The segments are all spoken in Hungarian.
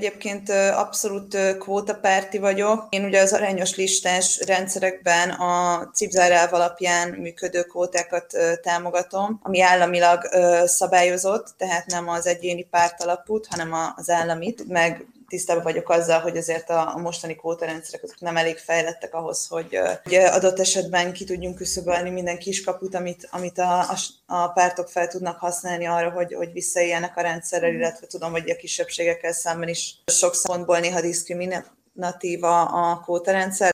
Egyébként abszolút kvótapárti vagyok. Én ugye az arányos listás rendszerekben a cipzárelv alapján működő kvótákat támogatom, ami államilag szabályozott, tehát nem az egyéni párt alapút, hanem az államit, meg tisztában vagyok azzal, hogy azért a, a mostani kvótarendszerek azok nem elég fejlettek ahhoz, hogy, hogy adott esetben ki tudjunk küszöbölni minden kiskaput, amit, amit a, a, a pártok fel tudnak használni arra, hogy, hogy visszaéljenek a rendszerrel, illetve tudom, hogy a kisebbségekkel szemben is sok szempontból néha diszkriminatív a, a kvótarendszer.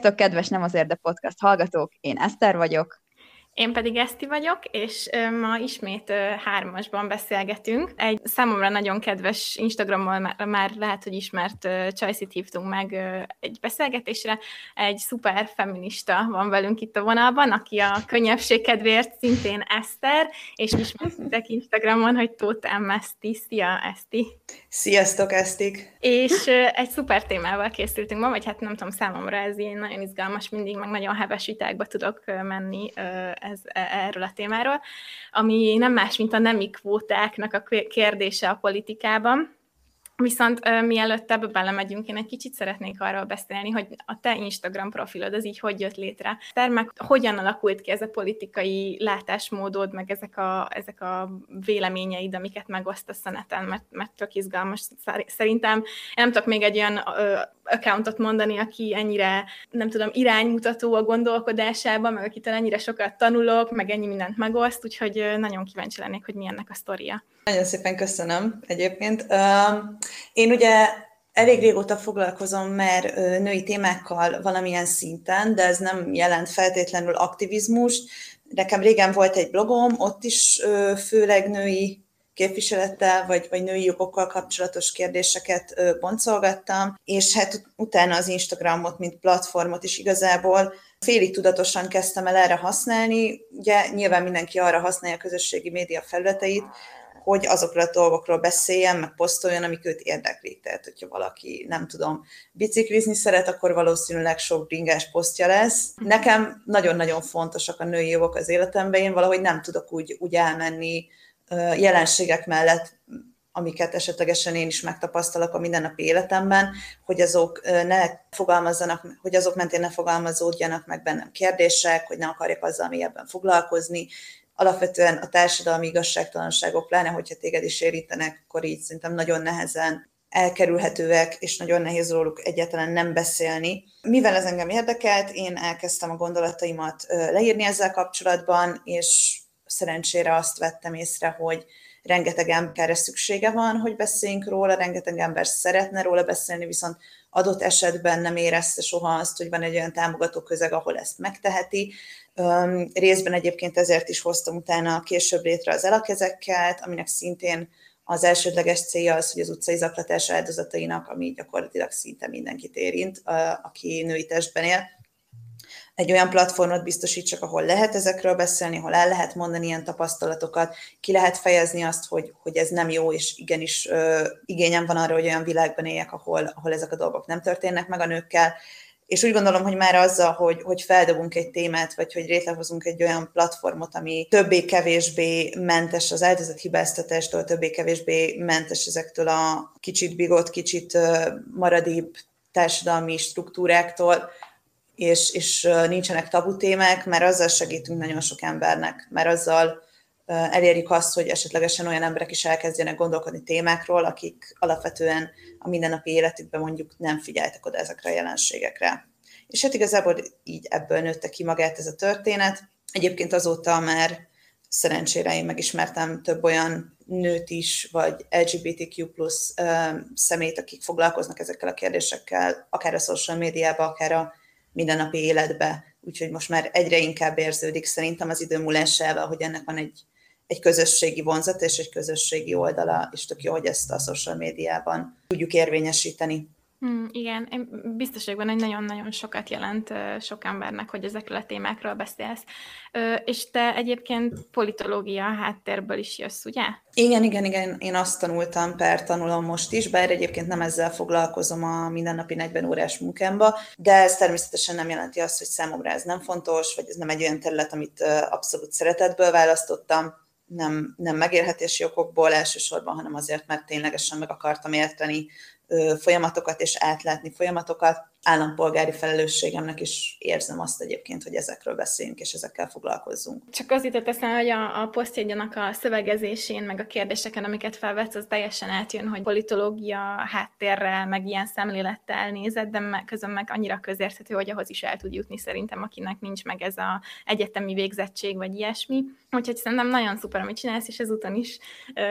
Sziasztok, kedves Nem az Érde Podcast hallgatók! Én Eszter vagyok. Én pedig Eszti vagyok, és ma ismét hármasban beszélgetünk. Egy számomra nagyon kedves Instagramon már lehet, hogy ismert Csajszit hívtunk meg egy beszélgetésre. Egy szuper feminista van velünk itt a vonalban, aki a könnyebbség kedvéért szintén Eszter, és ismertek Instagramon, hogy Tóth Eszti. Szia, Eszti! Sziasztok, Esztik! És egy szuper témával készültünk ma, vagy hát nem tudom, számomra ez ilyen nagyon izgalmas, mindig meg nagyon heves vitákba tudok menni ez, e, erről a témáról, ami nem más, mint a nemi kvótáknak a kérdése a politikában. Viszont uh, mielőtt ebbe belemegyünk, én egy kicsit szeretnék arról beszélni, hogy a te Instagram profilod az így hogy jött létre. Meg hogyan alakult ki ez a politikai látásmódod, meg ezek a, ezek a véleményeid, amiket megosztasz a neten, mert, mert tök izgalmas szerintem. Én nem tudok még egy olyan uh, accountot mondani, aki ennyire, nem tudom, iránymutató a gondolkodásában, meg akitől ennyire sokat tanulok, meg ennyi mindent megoszt, úgyhogy nagyon kíváncsi lennék, hogy mi ennek a sztoria. Nagyon szépen köszönöm egyébként. Én ugye elég régóta foglalkozom már női témákkal valamilyen szinten, de ez nem jelent feltétlenül aktivizmust. Nekem régen volt egy blogom, ott is főleg női képviselettel, vagy, vagy női jogokkal kapcsolatos kérdéseket boncolgattam, és hát utána az Instagramot, mint platformot is igazából félig tudatosan kezdtem el erre használni. Ugye nyilván mindenki arra használja a közösségi média felületeit, hogy azokról a dolgokról beszéljen, meg posztoljon, amik őt érdeklik. Tehát, hogyha valaki, nem tudom, biciklizni szeret, akkor valószínűleg sok bringás posztja lesz. Nekem nagyon-nagyon fontosak a női jogok az életemben, én valahogy nem tudok úgy, úgy elmenni jelenségek mellett, amiket esetlegesen én is megtapasztalok a mindennapi életemben, hogy azok ne fogalmazzanak, hogy azok mentén ne fogalmazódjanak meg bennem kérdések, hogy ne akarjak azzal mélyebben foglalkozni, alapvetően a társadalmi igazságtalanságok, pláne hogyha téged is érítenek, akkor így szerintem nagyon nehezen elkerülhetőek, és nagyon nehéz róluk egyáltalán nem beszélni. Mivel ez engem érdekelt, én elkezdtem a gondolataimat leírni ezzel kapcsolatban, és szerencsére azt vettem észre, hogy rengeteg emberre szüksége van, hogy beszéljünk róla, rengeteg ember szeretne róla beszélni, viszont adott esetben nem érezte soha azt, hogy van egy olyan támogató közeg, ahol ezt megteheti. Részben egyébként ezért is hoztam utána később létre az elakezekkel, aminek szintén az elsődleges célja az, hogy az utcai zaklatás áldozatainak, ami gyakorlatilag szinte mindenkit érint, aki női testben él, egy olyan platformot biztosítsak, ahol lehet ezekről beszélni, ahol el lehet mondani ilyen tapasztalatokat, ki lehet fejezni azt, hogy, hogy ez nem jó, és igenis ö, igényem van arra, hogy olyan világban éljek, ahol, ahol ezek a dolgok nem történnek meg a nőkkel, és úgy gondolom, hogy már azzal, hogy, hogy feldobunk egy témát, vagy hogy létrehozunk egy olyan platformot, ami többé-kevésbé mentes az áldozathibáztatástól, többé-kevésbé mentes ezektől a kicsit bigott, kicsit maradébb társadalmi struktúráktól, és, és nincsenek tabu témák, mert azzal segítünk nagyon sok embernek, mert azzal elérjük azt, hogy esetlegesen olyan emberek is elkezdjenek gondolkodni témákról, akik alapvetően a mindennapi életükben mondjuk nem figyeltek oda ezekre a jelenségekre. És hát igazából így ebből nőtte ki magát ez a történet. Egyébként azóta már szerencsére én megismertem több olyan nőt is, vagy LGBTQ plusz szemét, akik foglalkoznak ezekkel a kérdésekkel, akár a social médiában, akár a mindennapi életbe. Úgyhogy most már egyre inkább érződik szerintem az idő múlásával, hogy ennek van egy, egy közösségi vonzat és egy közösségi oldala, és tök jó, hogy ezt a social médiában tudjuk érvényesíteni. Hmm, igen, én biztos vagyok nagyon-nagyon sokat jelent sok embernek, hogy ezekről a témákról beszélsz. És te egyébként politológia háttérből is jössz, ugye? Igen, igen, igen, én azt tanultam, per tanulom most is, bár egyébként nem ezzel foglalkozom a mindennapi 40 órás munkámba, de ez természetesen nem jelenti azt, hogy számomra ez nem fontos, vagy ez nem egy olyan terület, amit abszolút szeretetből választottam, nem, nem megélhetési okokból elsősorban, hanem azért, mert ténylegesen meg akartam érteni folyamatokat és átlátni folyamatokat. Állampolgári felelősségemnek is érzem azt egyébként, hogy ezekről beszéljünk és ezekkel foglalkozzunk. Csak az jutott eszembe, hogy a, a posztjegyanak a szövegezésén, meg a kérdéseken, amiket felvetsz, az teljesen átjön, hogy politológia háttérrel, meg ilyen szemlélettel nézed, de közön meg annyira közérthető, hogy ahhoz is el tud jutni szerintem, akinek nincs meg ez a egyetemi végzettség, vagy ilyesmi. Úgyhogy szerintem nagyon szuper, amit csinálsz, és ezúton is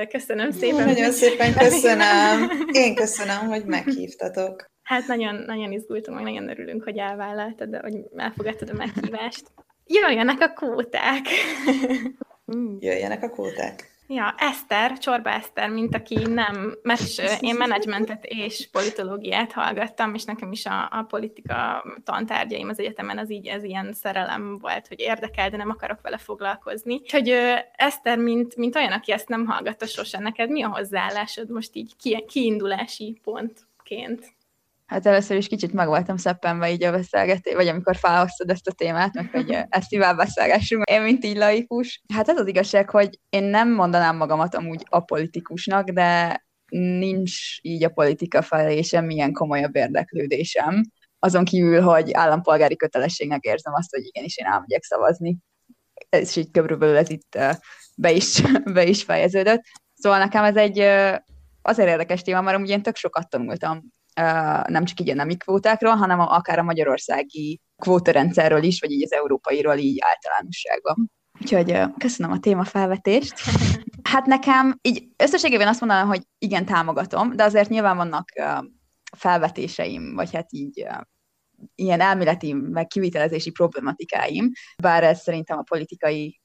köszönöm szépen. Nagyon szépen köszönöm. Én köszönöm, hogy meghívtatok. Hát nagyon, nagyon izgultunk, meg nagyon örülünk, hogy elvállaltad, hogy elfogadtad a meghívást. Jöjjenek a kóták! Jöjjenek a kóták! Ja, Eszter, Csorba Eszter, mint aki nem, mert én menedzsmentet és politológiát hallgattam, és nekem is a, a politika tantárgyaim az egyetemen az így, ez ilyen szerelem volt, hogy érdekel, de nem akarok vele foglalkozni. Úgyhogy Eszter, mint, mint olyan, aki ezt nem hallgatta sosem, neked mi a hozzáállásod most így ki, kiindulási pontként? Hát először is kicsit meg voltam szeppenve így a beszélgetés, vagy amikor felhoztad ezt a témát, meg hogy ezt tovább beszélgessünk. Én, mint így laikus. Hát ez az igazság, hogy én nem mondanám magamat amúgy apolitikusnak, de nincs így a politika felé semmilyen komolyabb érdeklődésem. Azon kívül, hogy állampolgári kötelességnek érzem azt, hogy igenis én elmegyek szavazni. Ez így körülbelül ez itt be is, be is fejeződött. Szóval nekem ez egy azért érdekes téma, mert ugye én tök sokat tanultam nem csak így a nemi kvótákról, hanem akár a magyarországi kvótarendszerről is, vagy így az európairól így általánosságban. Úgyhogy köszönöm a témafelvetést. Hát nekem így összességében azt mondanám, hogy igen, támogatom, de azért nyilván vannak felvetéseim, vagy hát így ilyen elméleti, meg kivitelezési problematikáim, bár ez szerintem a politikai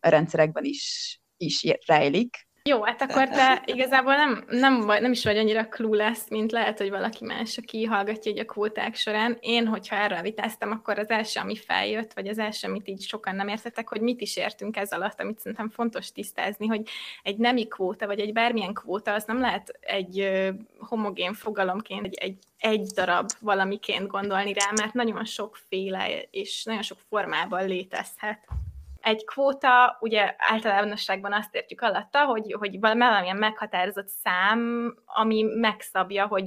rendszerekben is, is rejlik, jó, hát akkor te igazából nem, nem, nem is vagy annyira clueless, mint lehet, hogy valaki más, aki hallgatja egy a kvóták során. Én, hogyha erről vitáztam, akkor az első, ami feljött, vagy az első, amit így sokan nem értettek, hogy mit is értünk ez alatt, amit szerintem fontos tisztázni, hogy egy nemi kvóta, vagy egy bármilyen kvóta, az nem lehet egy homogén fogalomként, egy, egy, egy darab valamiként gondolni rá, mert nagyon sokféle és nagyon sok formában létezhet egy kvóta, ugye általánosságban azt értjük alatta, hogy, hogy valamilyen meghatározott szám, ami megszabja, hogy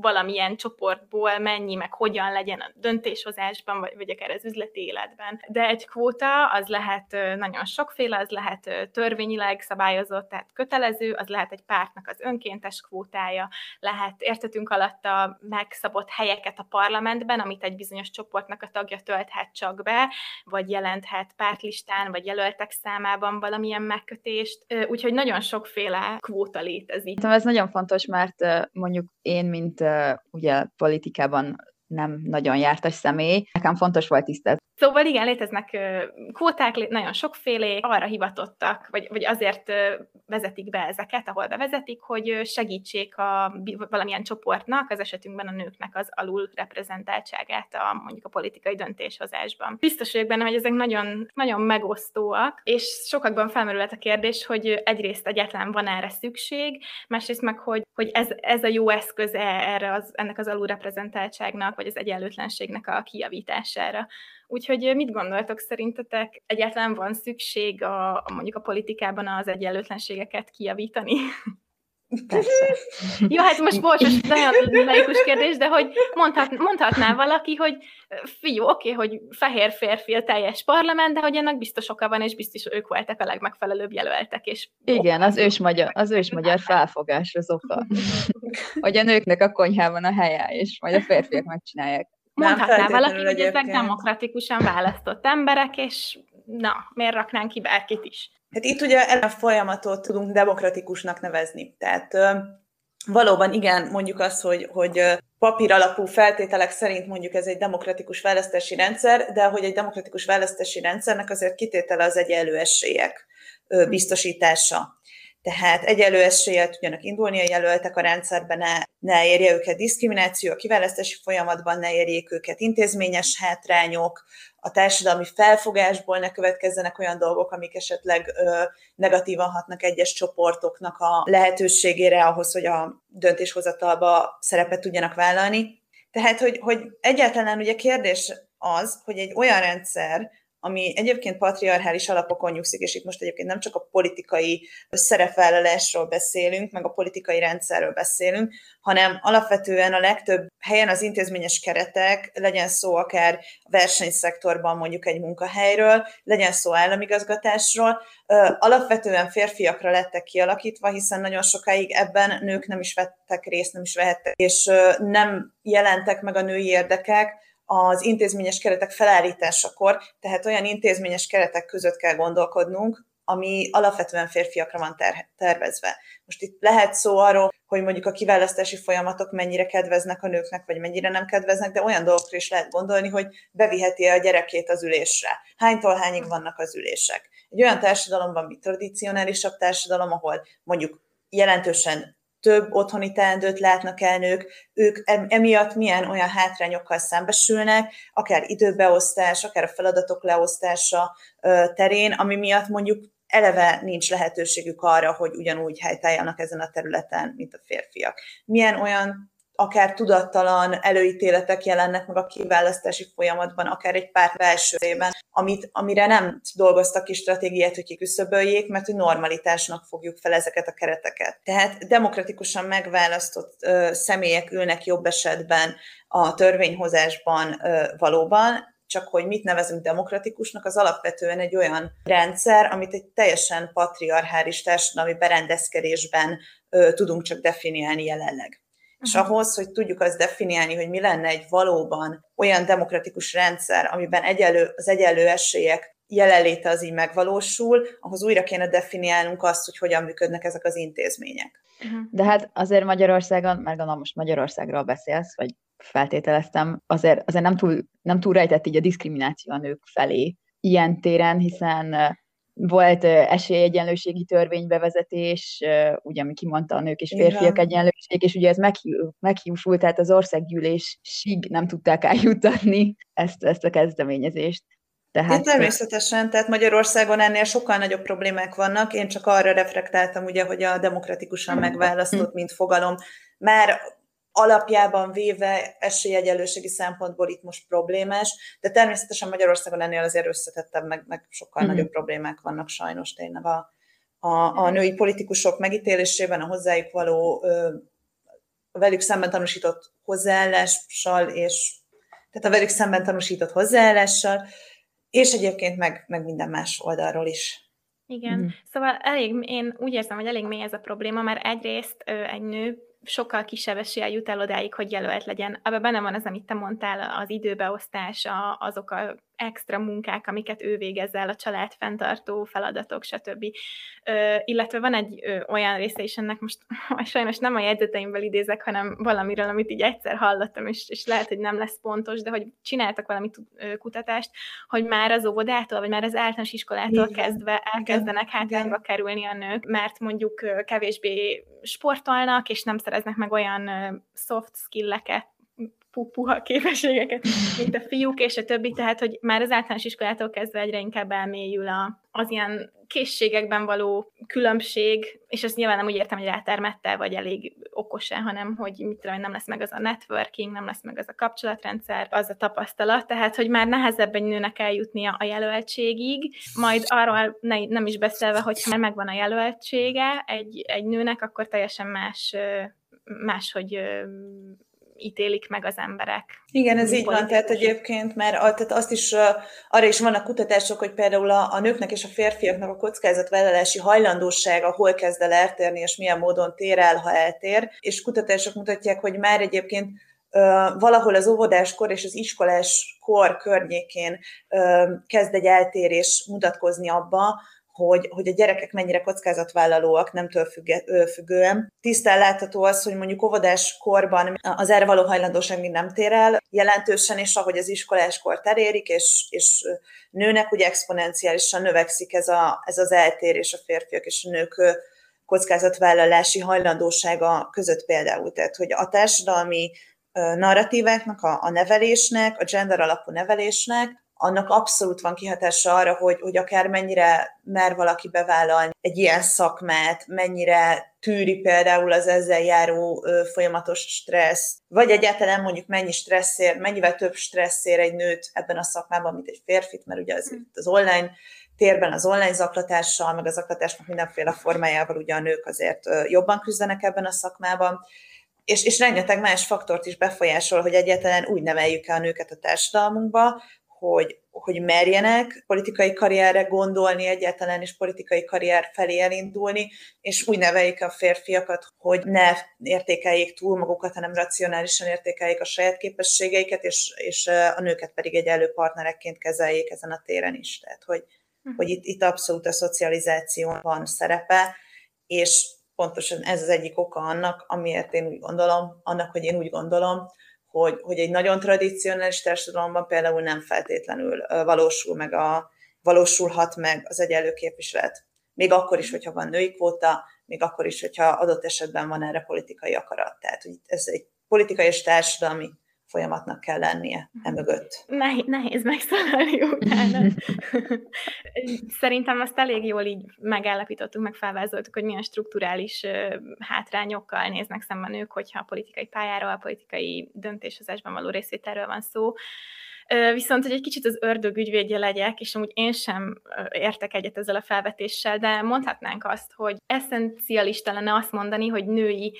valamilyen csoportból mennyi, meg hogyan legyen a döntéshozásban, vagy, vagy akár az üzleti életben. De egy kvóta az lehet nagyon sokféle, az lehet törvényileg szabályozott, tehát kötelező, az lehet egy pártnak az önkéntes kvótája, lehet értetünk alatt a megszabott helyeket a parlamentben, amit egy bizonyos csoportnak a tagja tölthet csak be, vagy jelenthet pártlistán, vagy jelöltek számában valamilyen megkötést. Úgyhogy nagyon sokféle kvóta létezik. Ez nagyon fontos, mert mondjuk én, mint ugye politikában nem nagyon jártas személy. Nekem fontos volt tisztázni. Szóval igen, léteznek kvóták, nagyon sokfélé, arra hivatottak, vagy, vagy azért vezetik be ezeket, ahol bevezetik, hogy segítsék a valamilyen csoportnak, az esetünkben a nőknek az alul reprezentáltságát a mondjuk a politikai döntéshozásban. Biztos vagyok benne, hogy ezek nagyon, nagyon megosztóak, és sokakban felmerült a kérdés, hogy egyrészt egyáltalán van erre szükség, másrészt meg, hogy, hogy ez, ez a jó eszköz erre az, ennek az alulreprezentáltságnak, vagy az egyenlőtlenségnek a kijavítására. Úgyhogy mit gondoltok szerintetek? Egyáltalán van szükség a, mondjuk a politikában az egyenlőtlenségeket kijavítani? Persze. Jó, hát most most nagyon laikus kérdés, de hogy mondhat, mondhatná valaki, hogy fiú, oké, okay, hogy fehér férfi a teljes parlament, de hogy ennek biztos oka van, és biztos ők voltak a legmegfelelőbb jelöltek. És Igen, az ős magyar, az ős magyar felfogás az oka. hogy a nőknek a konyhában a helye, és majd a férfiak megcsinálják. Mondhatná valaki, hogy ezek demokratikusan választott emberek, és na, miért raknánk ki bárkit is? Hát itt ugye ezt a folyamatot tudunk demokratikusnak nevezni. Tehát valóban igen, mondjuk azt, hogy, hogy papír alapú feltételek szerint mondjuk ez egy demokratikus választási rendszer, de hogy egy demokratikus választási rendszernek azért kitétele az egyenlő esélyek biztosítása. Tehát egyelő eséllyel tudjanak indulni a jelöltek a rendszerben, ne, ne érje őket diszkrimináció a kiválasztási folyamatban, ne érjék őket intézményes hátrányok, a társadalmi felfogásból ne következzenek olyan dolgok, amik esetleg ö, negatívan hatnak egyes csoportoknak a lehetőségére ahhoz, hogy a döntéshozatalba szerepet tudjanak vállalni. Tehát, hogy, hogy egyáltalán ugye kérdés az, hogy egy olyan rendszer, ami egyébként patriarchális alapokon nyugszik, és itt most egyébként nem csak a politikai szerepvállalásról beszélünk, meg a politikai rendszerről beszélünk, hanem alapvetően a legtöbb helyen az intézményes keretek, legyen szó akár a versenyszektorban mondjuk egy munkahelyről, legyen szó államigazgatásról, alapvetően férfiakra lettek kialakítva, hiszen nagyon sokáig ebben nők nem is vettek részt, nem is vehettek, és nem jelentek meg a női érdekek, az intézményes keretek felállításakor, tehát olyan intézményes keretek között kell gondolkodnunk, ami alapvetően férfiakra van ter- tervezve. Most itt lehet szó arról, hogy mondjuk a kiválasztási folyamatok mennyire kedveznek a nőknek, vagy mennyire nem kedveznek, de olyan dolgokra is lehet gondolni, hogy beviheti a gyerekét az ülésre. Hánytól hányig vannak az ülések. Egy olyan társadalomban, mint tradicionálisabb társadalom, ahol mondjuk jelentősen több otthoni teendőt látnak el nők, ők emiatt milyen olyan hátrányokkal szembesülnek, akár időbeosztás, akár a feladatok leosztása terén, ami miatt mondjuk eleve nincs lehetőségük arra, hogy ugyanúgy helytálljanak ezen a területen, mint a férfiak. Milyen olyan akár tudattalan előítéletek jelennek meg a kiválasztási folyamatban, akár egy párt belsőjében, amit, amire nem dolgoztak ki stratégiát, hogy kiküszöböljék, mert hogy normalitásnak fogjuk fel ezeket a kereteket. Tehát demokratikusan megválasztott ö, személyek ülnek jobb esetben a törvényhozásban ö, valóban, csak hogy mit nevezünk demokratikusnak, az alapvetően egy olyan rendszer, amit egy teljesen patriarchális társadalmi berendezkedésben ö, tudunk csak definiálni jelenleg. És ahhoz, hogy tudjuk azt definiálni, hogy mi lenne egy valóban olyan demokratikus rendszer, amiben egyelő, az egyenlő esélyek jelenléte az így megvalósul, ahhoz újra kéne definiálnunk azt, hogy hogyan működnek ezek az intézmények. De hát azért Magyarországon, mert gondolom most Magyarországról beszélsz, vagy feltételeztem, azért, azért nem, túl, nem túl rejtett így a diszkrimináció a nők felé ilyen téren, hiszen volt esélyegyenlőségi törvénybevezetés, ugye, ami kimondta a nők és férfiak Igen. egyenlőség, és ugye ez meghiúsult, tehát az országgyűlésig nem tudták eljutatni ezt, ezt a kezdeményezést. Tehát... természetesen, tehát Magyarországon ennél sokkal nagyobb problémák vannak. Én csak arra reflektáltam, ugye, hogy a demokratikusan mm. megválasztott, mint fogalom, már alapjában véve esélyegyelőségi szempontból itt most problémás, de természetesen Magyarországon ennél azért összetettem, meg, meg sokkal mm-hmm. nagyobb problémák vannak sajnos tényleg a, a, a női politikusok megítélésében, a hozzájuk való, a velük szemben tanúsított hozzáállással, és tehát a velük szemben tanúsított hozzáállással, és egyébként meg, meg minden más oldalról is. Igen, mm. szóval elég, én úgy érzem, hogy elég mély ez a probléma, mert egyrészt ö, egy nő sokkal kisebb esélye jut el odáig, hogy jelölt legyen. Abban benne van az, amit te mondtál, az időbeosztás, azok a extra munkák, amiket ő végez el, a család fenntartó feladatok, stb. Ö, illetve van egy ö, olyan része is ennek, most sajnos nem a jegyzeteimből idézek, hanem valamiről, amit így egyszer hallottam, és, és lehet, hogy nem lesz pontos, de hogy csináltak valami kutatást, hogy már az óvodától, vagy már az általános iskolától Igen. kezdve elkezdenek hátrányba kerülni a nők, mert mondjuk kevésbé sportolnak, és nem szereznek meg olyan soft skilleket, puha képességeket, mint a fiúk és a többi, tehát, hogy már az általános iskolától kezdve egyre inkább elmélyül a, az ilyen készségekben való különbség, és ezt nyilván nem úgy értem, hogy rátermettel vagy elég okos hanem hogy mit tudom, nem lesz meg az a networking, nem lesz meg az a kapcsolatrendszer, az a tapasztalat, tehát, hogy már nehezebb egy nőnek eljutnia a jelöltségig, majd arról ne, nem is beszélve, hogy már megvan a jelöltsége egy, egy nőnek, akkor teljesen más máshogy ítélik meg az emberek. Igen, ez így van, tehát egyébként, mert tehát azt is, arra is vannak kutatások, hogy például a, a nőknek és a férfiaknak a kockázatvállalási hajlandósága hol kezd el eltérni, és milyen módon tér el, ha eltér, és kutatások mutatják, hogy már egyébként valahol az óvodáskor és az iskolás kor környékén kezd egy eltérés mutatkozni abba, hogy, hogy a gyerekek mennyire kockázatvállalóak nemtől függe, függően. Tisztán látható az, hogy mondjuk óvodás korban az erre való hajlandóság még nem tér el jelentősen, és ahogy az iskolás kor elérik, és, és nőnek, ugye exponenciálisan növekszik ez, a, ez az eltérés a férfiak és a nők kockázatvállalási hajlandósága között például. Tehát, hogy a társadalmi narratíváknak, a, a nevelésnek, a gender alapú nevelésnek, annak abszolút van kihatása arra, hogy, hogy akár mennyire mer valaki bevállalni egy ilyen szakmát, mennyire tűri például az ezzel járó ö, folyamatos stressz, vagy egyáltalán mondjuk mennyi stresszér, mennyivel több stresszér egy nőt ebben a szakmában, mint egy férfit, mert ugye az, az online térben az online zaklatással, meg az zaklatásnak mindenféle formájával ugye a nők azért jobban küzdenek ebben a szakmában, és, és rengeteg más faktort is befolyásol, hogy egyáltalán úgy neveljük el a nőket a társadalmunkba, hogy, hogy merjenek politikai karrierre gondolni egyáltalán, és politikai karrier felé elindulni, és úgy neveljük a férfiakat, hogy ne értékeljék túl magukat, hanem racionálisan értékeljék a saját képességeiket, és, és a nőket pedig egy partnerekként kezeljék ezen a téren is. Tehát, hogy, uh-huh. hogy itt, itt abszolút a szocializáció van szerepe, és pontosan ez az egyik oka annak, amiért én úgy gondolom, annak, hogy én úgy gondolom, hogy, hogy egy nagyon tradicionális társadalomban például nem feltétlenül valósul meg a, valósulhat meg az egyenlő képviselet. Még akkor is, hogyha van női kvóta, még akkor is, hogyha adott esetben van erre politikai akarat. Tehát hogy ez egy politikai és társadalmi folyamatnak kell lennie emögött. Nehéz, nehéz megszólalni utána. Szerintem azt elég jól így megállapítottuk, meg felvázoltuk, hogy milyen strukturális hátrányokkal néznek szemben ők, hogyha a politikai pályáról, a politikai döntéshozásban való részvételről van szó. Viszont, hogy egy kicsit az ördög ügyvédje legyek, és amúgy én sem értek egyet ezzel a felvetéssel, de mondhatnánk azt, hogy eszencialista lenne azt mondani, hogy női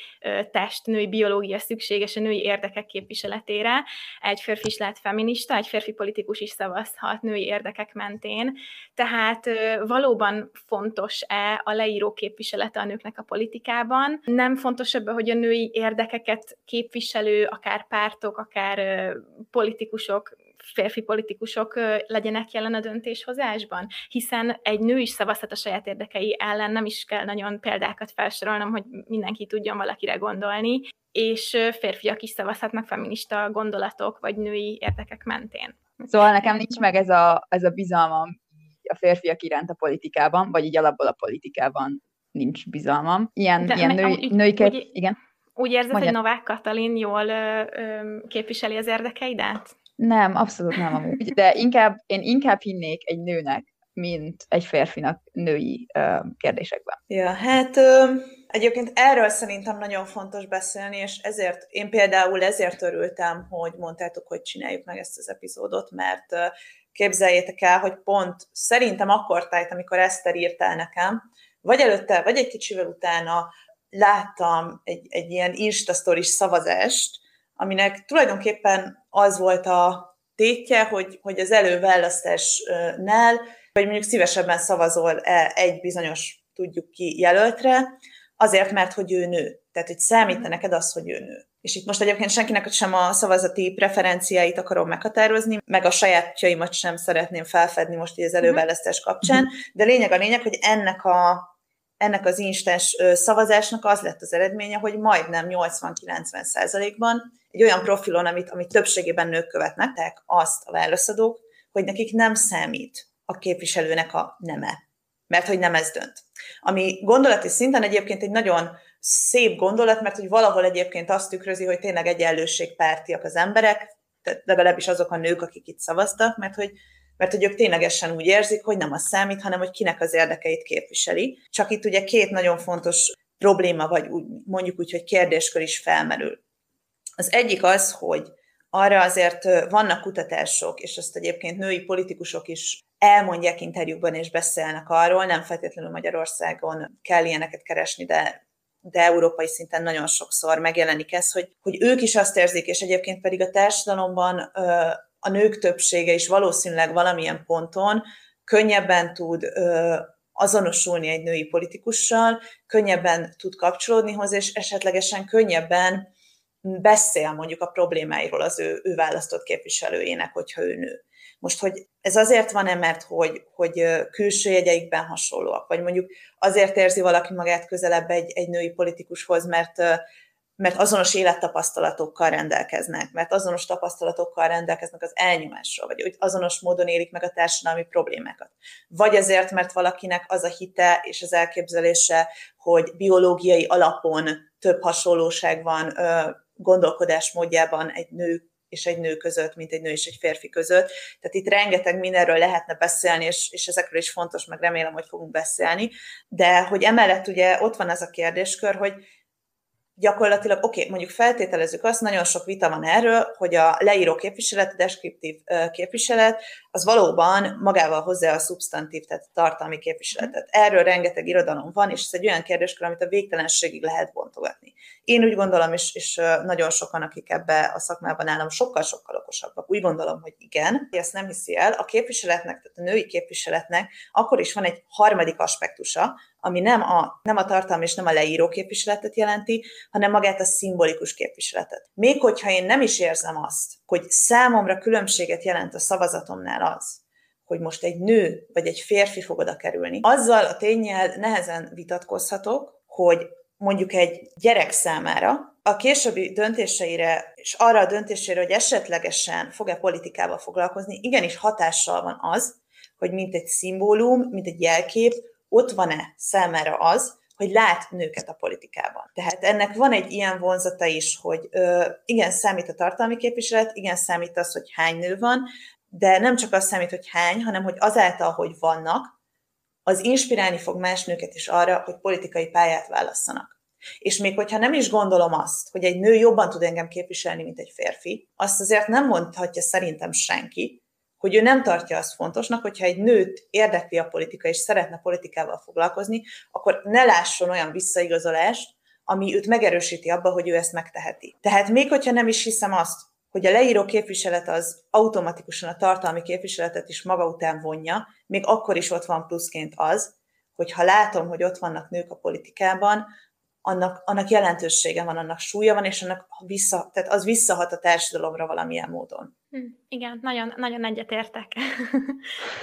test, női biológia szükséges a női érdekek képviseletére. Egy férfi is lehet feminista, egy férfi politikus is szavazhat női érdekek mentén. Tehát valóban fontos-e a leíró képviselete a nőknek a politikában? Nem fontosabb, hogy a női érdekeket képviselő, akár pártok, akár politikusok férfi politikusok legyenek jelen a döntéshozásban, hiszen egy nő is szavazhat a saját érdekei ellen, nem is kell nagyon példákat felsorolnom, hogy mindenki tudjon valakire gondolni, és férfiak is szavazhatnak feminista gondolatok vagy női érdekek mentén. Szóval nekem nincs meg ez a, ez a bizalmam a férfiak iránt a politikában, vagy így alapból a politikában nincs bizalmam. Ilyen, De ilyen női, női úgy, igen. Úgy érzed, Mondjad. hogy Novák Katalin jól ö, ö, képviseli az érdekeidet? Nem, abszolút nem amúgy, de inkább, én inkább hinnék egy nőnek, mint egy férfinak női ö, kérdésekben. Ja, hát ö, egyébként erről szerintem nagyon fontos beszélni, és ezért, én például ezért örültem, hogy mondtátok, hogy csináljuk meg ezt az epizódot, mert ö, képzeljétek el, hogy pont szerintem akkor tájt, amikor Eszter írt el nekem, vagy előtte, vagy egy kicsivel utána láttam egy, egy ilyen Insta szavazást, aminek tulajdonképpen az volt a tétje, hogy, hogy az előválasztásnál, vagy mondjuk szívesebben szavazol egy bizonyos, tudjuk ki, jelöltre, azért, mert hogy ő nő. Tehát, hogy számít neked az, hogy ő nő. És itt most egyébként senkinek sem a szavazati preferenciáit akarom meghatározni, meg a sajátjaimat sem szeretném felfedni most így az mhm. előválasztás kapcsán, de lényeg a lényeg, hogy ennek a ennek az instens szavazásnak az lett az eredménye, hogy majdnem 80-90 százalékban egy olyan profilon, amit, amit többségében nők követnek, azt a válaszadók, hogy nekik nem számít a képviselőnek a neme, mert hogy nem ez dönt. Ami gondolati szinten egyébként egy nagyon szép gondolat, mert hogy valahol egyébként azt tükrözi, hogy tényleg egyenlőségpártiak az emberek, tehát legalábbis azok a nők, akik itt szavaztak, mert hogy mert hogy ők ténylegesen úgy érzik, hogy nem az számít, hanem hogy kinek az érdekeit képviseli. Csak itt ugye két nagyon fontos probléma, vagy úgy, mondjuk úgy, hogy kérdéskör is felmerül. Az egyik az, hogy arra azért vannak kutatások, és ezt egyébként női politikusok is elmondják interjúkban és beszélnek arról, nem feltétlenül Magyarországon kell ilyeneket keresni, de de európai szinten nagyon sokszor megjelenik ez, hogy, hogy ők is azt érzik, és egyébként pedig a társadalomban a nők többsége is valószínűleg valamilyen ponton könnyebben tud azonosulni egy női politikussal, könnyebben tud kapcsolódni hozzá, és esetlegesen könnyebben beszél mondjuk a problémáiról az ő, ő választott képviselőjének, hogyha ő nő. Most, hogy ez azért van-e, mert hogy, hogy külső jegyeikben hasonlóak, vagy mondjuk azért érzi valaki magát közelebb egy, egy női politikushoz, mert mert azonos élettapasztalatokkal rendelkeznek, mert azonos tapasztalatokkal rendelkeznek az elnyomásról, vagy hogy azonos módon élik meg a társadalmi problémákat. Vagy azért, mert valakinek az a hite és az elképzelése, hogy biológiai alapon több hasonlóság van gondolkodásmódjában egy nő és egy nő között, mint egy nő és egy férfi között. Tehát itt rengeteg mindenről lehetne beszélni, és, és ezekről is fontos, meg remélem, hogy fogunk beszélni. De hogy emellett ugye ott van ez a kérdéskör, hogy gyakorlatilag, oké, okay, mondjuk feltételezzük azt, nagyon sok vita van erről, hogy a leíró képviselet, a deskriptív képviselet, az valóban magával hozzá a szubstantív, tehát tartalmi képviseletet. Erről rengeteg irodalom van, és ez egy olyan kérdéskör, amit a végtelenségig lehet bontogatni. Én úgy gondolom, és, és nagyon sokan, akik ebbe a szakmában állnak, sokkal-sokkal okosabbak, úgy gondolom, hogy igen, ezt nem hiszi el, a képviseletnek, tehát a női képviseletnek akkor is van egy harmadik aspektusa, ami nem a, nem a tartalmi és nem a leíró képviseletet jelenti, hanem magát a szimbolikus képviseletet. Még hogyha én nem is érzem azt, hogy számomra különbséget jelent a szavazatomnál az, hogy most egy nő vagy egy férfi fog oda kerülni, azzal a tényel nehezen vitatkozhatok, hogy mondjuk egy gyerek számára a későbbi döntéseire, és arra a döntésére, hogy esetlegesen fog-e politikával foglalkozni, igenis hatással van az, hogy mint egy szimbólum, mint egy jelkép, ott van-e számára az, hogy lát nőket a politikában. Tehát ennek van egy ilyen vonzata is, hogy ö, igen, számít a tartalmi képviselet, igen, számít az, hogy hány nő van, de nem csak az számít, hogy hány, hanem hogy azáltal, hogy vannak, az inspirálni fog más nőket is arra, hogy politikai pályát válasszanak. És még hogyha nem is gondolom azt, hogy egy nő jobban tud engem képviselni, mint egy férfi, azt azért nem mondhatja szerintem senki, hogy ő nem tartja azt fontosnak, hogyha egy nőt érdekli a politika, és szeretne politikával foglalkozni, akkor ne lásson olyan visszaigazolást, ami őt megerősíti abba, hogy ő ezt megteheti. Tehát még hogyha nem is hiszem azt, hogy a leíró képviselet az automatikusan a tartalmi képviseletet is maga után vonja, még akkor is ott van pluszként az, hogy ha látom, hogy ott vannak nők a politikában, annak, annak jelentősége van, annak súlya van, és annak vissza, tehát az visszahat a társadalomra valamilyen módon. Hm, igen, nagyon, nagyon egyetértek.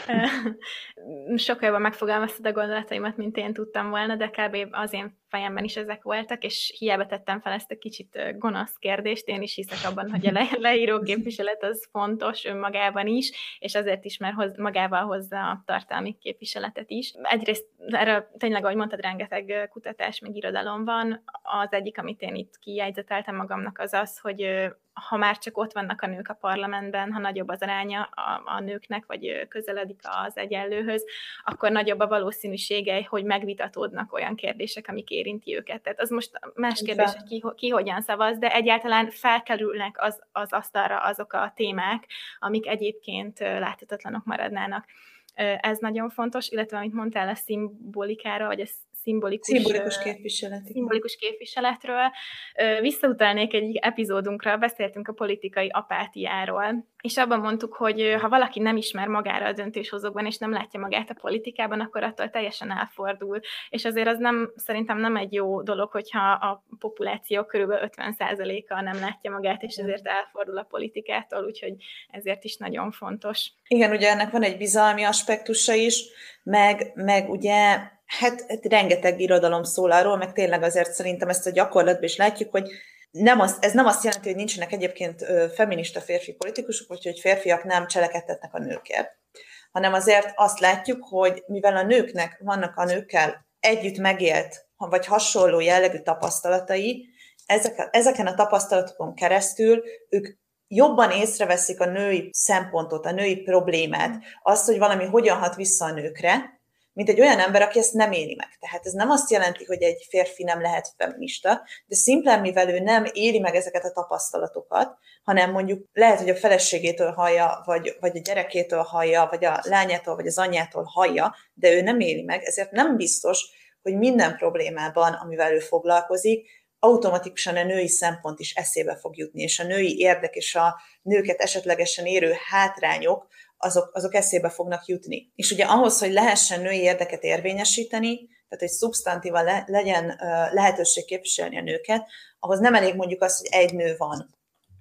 Sokkal jobban megfogalmaztad a gondolataimat, mint én tudtam volna, de kb. az én fejemben is ezek voltak, és hiába tettem fel ezt a kicsit gonosz kérdést, én is hiszek abban, hogy a le- leíró képviselet az fontos önmagában is, és azért is, mert hoz, magával hozza a tartalmi képviseletet is. Egyrészt erről tényleg, ahogy mondtad, rengeteg kutatás, meg irodalom van. Az egyik, amit én itt kijegyzeteltem magamnak, az az, hogy ha már csak ott vannak a nők a parlamentben, ha nagyobb az aránya a, a nőknek, vagy közeledik az egyenlőhöz, akkor nagyobb a valószínűsége, hogy megvitatódnak olyan kérdések, amik érinti őket. Tehát az most más kérdés, hogy ki, ki hogyan szavaz, de egyáltalán felkerülnek az, az asztalra azok a témák, amik egyébként láthatatlanok maradnának. Ez nagyon fontos, illetve amit mondtál a szimbolikára, vagy a szimbolikus, szimbolikus, képviselet, szimbolikus képviseletről. Visszautalnék egy epizódunkra, beszéltünk a politikai apátiáról, és abban mondtuk, hogy ha valaki nem ismer magára a döntéshozókban, és nem látja magát a politikában, akkor attól teljesen elfordul. És azért az nem, szerintem nem egy jó dolog, hogyha a populáció körülbelül 50%-a nem látja magát, és ezért elfordul a politikától, úgyhogy ezért is nagyon fontos. Igen, ugye ennek van egy bizalmi aspektusa is, meg, meg ugye hát, hát rengeteg irodalom szól arról, meg tényleg azért szerintem ezt a gyakorlatban is látjuk, hogy nem az, ez nem azt jelenti, hogy nincsenek egyébként feminista férfi politikusok, hogy férfiak nem cselekedtetnek a nőkért, hanem azért azt látjuk, hogy mivel a nőknek vannak a nőkkel együtt megélt, vagy hasonló jellegű tapasztalatai, ezek, ezeken a tapasztalatokon keresztül ők jobban észreveszik a női szempontot, a női problémát, azt, hogy valami hogyan hat vissza a nőkre, mint egy olyan ember, aki ezt nem éli meg. Tehát ez nem azt jelenti, hogy egy férfi nem lehet feminista, de szimplán mivel ő nem éli meg ezeket a tapasztalatokat, hanem mondjuk lehet, hogy a feleségétől hallja, vagy, vagy a gyerekétől hallja, vagy a lányától, vagy az anyjától hallja, de ő nem éli meg, ezért nem biztos, hogy minden problémában, amivel ő foglalkozik, automatikusan a női szempont is eszébe fog jutni, és a női érdek és a nőket esetlegesen érő hátrányok azok, azok eszébe fognak jutni. És ugye ahhoz, hogy lehessen női érdeket érvényesíteni, tehát hogy szubstantíva le, legyen lehetőség képviselni a nőket, ahhoz nem elég mondjuk az, hogy egy nő van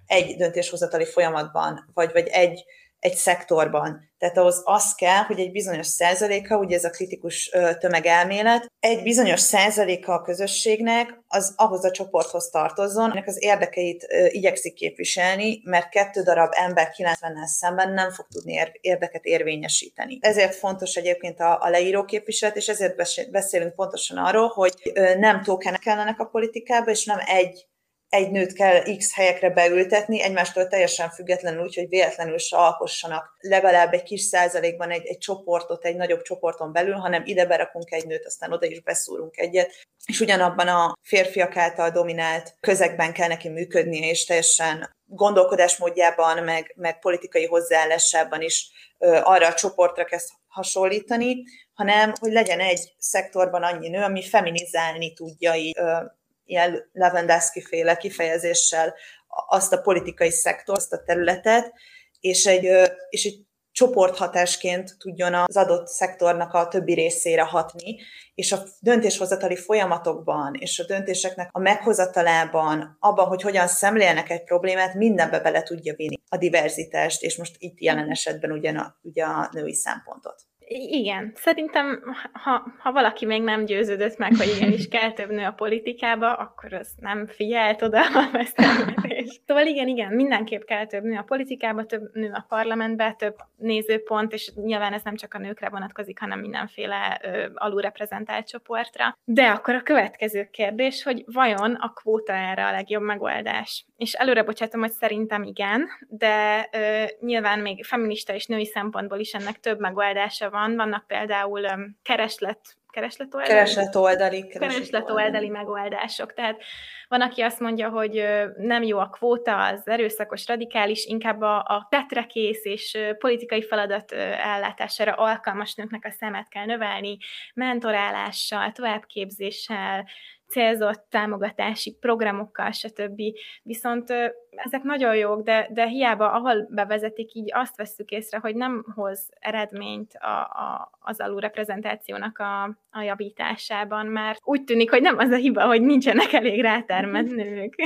egy döntéshozatali folyamatban, vagy, vagy egy egy szektorban. Tehát ahhoz az kell, hogy egy bizonyos százaléka, ugye ez a kritikus tömegelmélet, egy bizonyos százaléka a közösségnek az ahhoz a csoporthoz tartozzon, ennek az érdekeit igyekszik képviselni, mert kettő darab ember 90-nel szemben nem fog tudni érdeket érvényesíteni. Ezért fontos egyébként a, a leíró képviselet, és ezért beszélünk pontosan arról, hogy nem tokenek kellenek a politikába, és nem egy egy nőt kell X helyekre beültetni, egymástól teljesen függetlenül, úgyhogy véletlenül se alkossanak. Legalább egy kis százalékban egy, egy csoportot, egy nagyobb csoporton belül, hanem ide berakunk egy nőt, aztán oda is beszúrunk egyet, és ugyanabban a férfiak által dominált közegben kell neki működnie, és teljesen gondolkodásmódjában, meg, meg politikai hozzáállásában is ö, arra a csoportra kezd hasonlítani, hanem hogy legyen egy szektorban annyi nő, ami feminizálni tudja így, ö, ilyen Lewandowski féle kifejezéssel azt a politikai szektort, azt a területet, és egy, és egy csoporthatásként tudjon az adott szektornak a többi részére hatni, és a döntéshozatali folyamatokban, és a döntéseknek a meghozatalában, abban, hogy hogyan szemlélnek egy problémát, mindenbe bele tudja vinni a diverzitást, és most itt jelen esetben ugyan a, ugye a női szempontot. Igen, szerintem, ha, ha valaki még nem győződött meg, hogy igenis kell több nő a politikába, akkor az nem figyelt oda a. Szóval igen, igen, mindenképp kell több nő a politikába, több nő a parlamentbe, több nézőpont, és nyilván ez nem csak a nőkre vonatkozik, hanem mindenféle ö, alulreprezentált csoportra. De akkor a következő kérdés, hogy vajon a kvóta erre a legjobb megoldás? És előre bocsátom, hogy szerintem igen, de ö, nyilván még feminista és női szempontból is ennek több megoldása van. Vannak például um, kereslet, keresletoldali, keresletoldali, keresletoldali megoldások. Tehát van, aki azt mondja, hogy nem jó a kvóta, az erőszakos, radikális, inkább a, a tetrekész és politikai feladat ellátására alkalmas nőknek a szemet kell növelni, mentorálással, továbbképzéssel, célzott támogatási programokkal, stb. Viszont ezek nagyon jók, de, de hiába, ahol bevezetik, így azt vesszük észre, hogy nem hoz eredményt a, a, az alulreprezentációnak a, a javításában, mert úgy tűnik, hogy nem az a hiba, hogy nincsenek elég rátermett nők.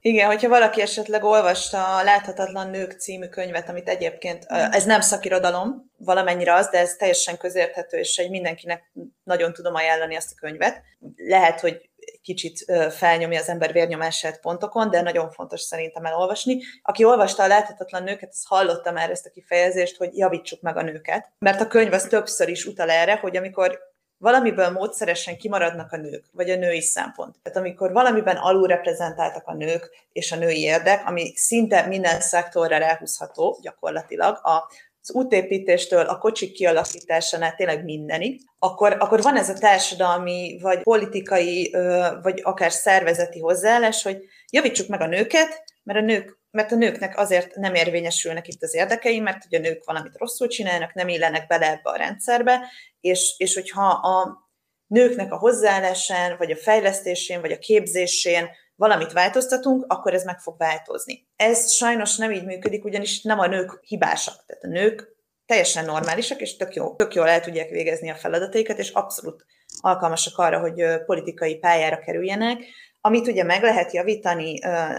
Igen, hogyha valaki esetleg olvasta a Láthatatlan Nők című könyvet, amit egyébként, ez nem szakirodalom, valamennyire az, de ez teljesen közérthető, és egy mindenkinek nagyon tudom ajánlani azt a könyvet. Lehet, hogy kicsit felnyomja az ember vérnyomását pontokon, de nagyon fontos szerintem elolvasni. Aki olvasta a láthatatlan nőket, az hallotta már ezt a kifejezést, hogy javítsuk meg a nőket. Mert a könyv az többször is utal erre, hogy amikor valamiből módszeresen kimaradnak a nők, vagy a női szempont. Tehát amikor valamiben alulreprezentáltak a nők és a női érdek, ami szinte minden szektorra ráhúzható gyakorlatilag, a az útépítéstől a kocsik kialakításánál tényleg mindenig, akkor, akkor van ez a társadalmi, vagy politikai, vagy akár szervezeti hozzáállás, hogy javítsuk meg a nőket, mert a nők mert a nőknek azért nem érvényesülnek itt az érdekei, mert ugye a nők valamit rosszul csinálnak, nem illenek bele ebbe a rendszerbe, és, és hogyha a nőknek a hozzáállásán, vagy a fejlesztésén, vagy a képzésén valamit változtatunk, akkor ez meg fog változni. Ez sajnos nem így működik, ugyanis nem a nők hibásak. Tehát a nők teljesen normálisak, és tök, jó, tök jól el tudják végezni a feladataikat, és abszolút alkalmasak arra, hogy politikai pályára kerüljenek. Amit ugye meg lehet javítani uh,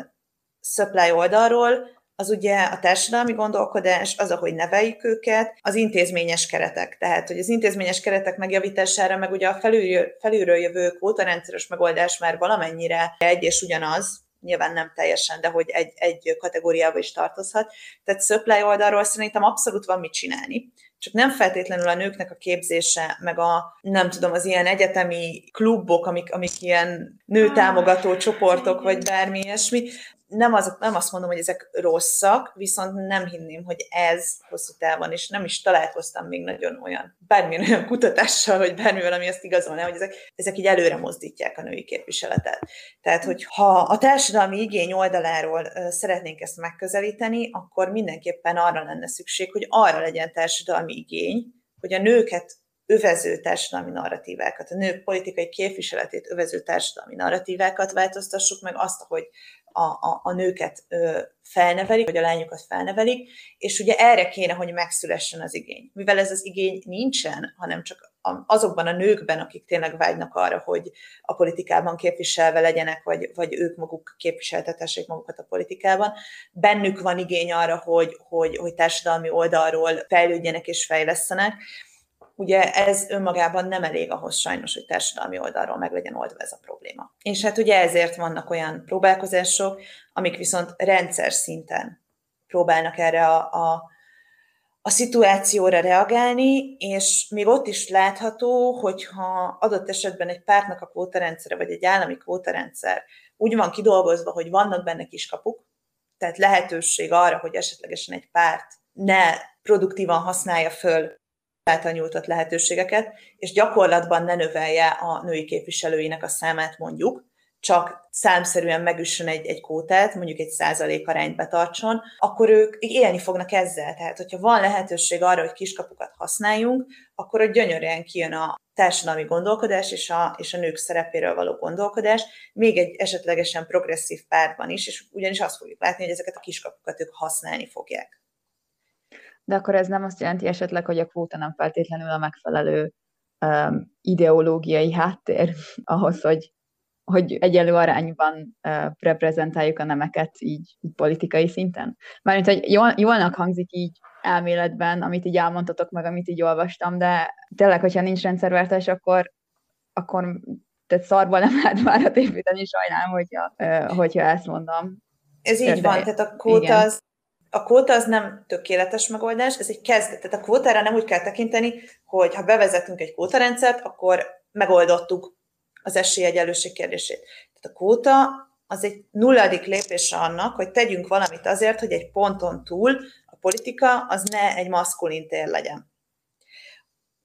supply oldalról, az ugye a társadalmi gondolkodás, az, ahogy neveljük őket, az intézményes keretek. Tehát, hogy az intézményes keretek megjavítására, meg ugye a felülről, felülről jövő kvótarendszeres megoldás már valamennyire egy és ugyanaz, nyilván nem teljesen, de hogy egy, egy kategóriába is tartozhat. Tehát supply oldalról szerintem abszolút van mit csinálni. Csak nem feltétlenül a nőknek a képzése, meg a, nem tudom, az ilyen egyetemi klubok, amik, amik ilyen nőtámogató csoportok, vagy bármi ilyesmi, nem, az, nem azt mondom, hogy ezek rosszak, viszont nem hinném, hogy ez hosszú távon, és nem is találkoztam még nagyon olyan, bármilyen olyan kutatással, vagy bármivel, ami azt igazolná, hogy ezek, ezek így előre mozdítják a női képviseletet. Tehát, hogy ha a társadalmi igény oldaláról szeretnénk ezt megközelíteni, akkor mindenképpen arra lenne szükség, hogy arra legyen társadalmi igény, hogy a nőket övező társadalmi narratívákat, a nők politikai képviseletét övező társadalmi narratívákat változtassuk meg, azt, hogy a, a, a nőket ö, felnevelik, vagy a lányokat felnevelik, és ugye erre kéne, hogy megszülessen az igény. Mivel ez az igény nincsen, hanem csak azokban a nőkben, akik tényleg vágynak arra, hogy a politikában képviselve legyenek, vagy, vagy ők maguk képviseltetessék magukat a politikában, bennük van igény arra, hogy, hogy, hogy társadalmi oldalról fejlődjenek és fejlesztenek, ugye ez önmagában nem elég ahhoz sajnos, hogy társadalmi oldalról meg legyen oldva ez a probléma. És hát ugye ezért vannak olyan próbálkozások, amik viszont rendszer szinten próbálnak erre a, a, a szituációra reagálni, és még ott is látható, hogyha adott esetben egy pártnak a kvótarendszere, vagy egy állami kvótarendszer úgy van kidolgozva, hogy vannak benne kiskapuk, tehát lehetőség arra, hogy esetlegesen egy párt ne produktívan használja föl által nyújtott lehetőségeket, és gyakorlatban ne növelje a női képviselőinek a számát mondjuk, csak számszerűen megüssön egy, egy kótát, mondjuk egy százalék arányt betartson, akkor ők élni fognak ezzel. Tehát, hogyha van lehetőség arra, hogy kiskapukat használjunk, akkor ott gyönyörűen kijön a társadalmi gondolkodás és a, és a nők szerepéről való gondolkodás, még egy esetlegesen progresszív pártban is, és ugyanis azt fogjuk látni, hogy ezeket a kiskapukat ők használni fogják de akkor ez nem azt jelenti esetleg, hogy a kvóta nem feltétlenül a megfelelő um, ideológiai háttér ahhoz, hogy, hogy egyenlő arányban uh, reprezentáljuk a nemeket így, így politikai szinten. Mármint, hogy jól, jólnak hangzik így elméletben, amit így elmondtatok meg, amit így olvastam, de tényleg, hogyha nincs rendszerváltás, akkor, akkor tehát szarból nem lehet már építeni, sajnálom, hogyha, uh, hogyha ezt mondom. Ez így de, van, tehát a kóta az a kvóta az nem tökéletes megoldás, ez egy kezdet. Tehát a kvótára nem úgy kell tekinteni, hogy ha bevezetünk egy kvótarendszert, akkor megoldottuk az esélyegyenlőség kérdését. Tehát a kvóta az egy nulladik lépés annak, hogy tegyünk valamit azért, hogy egy ponton túl a politika az ne egy maszkulin tér legyen.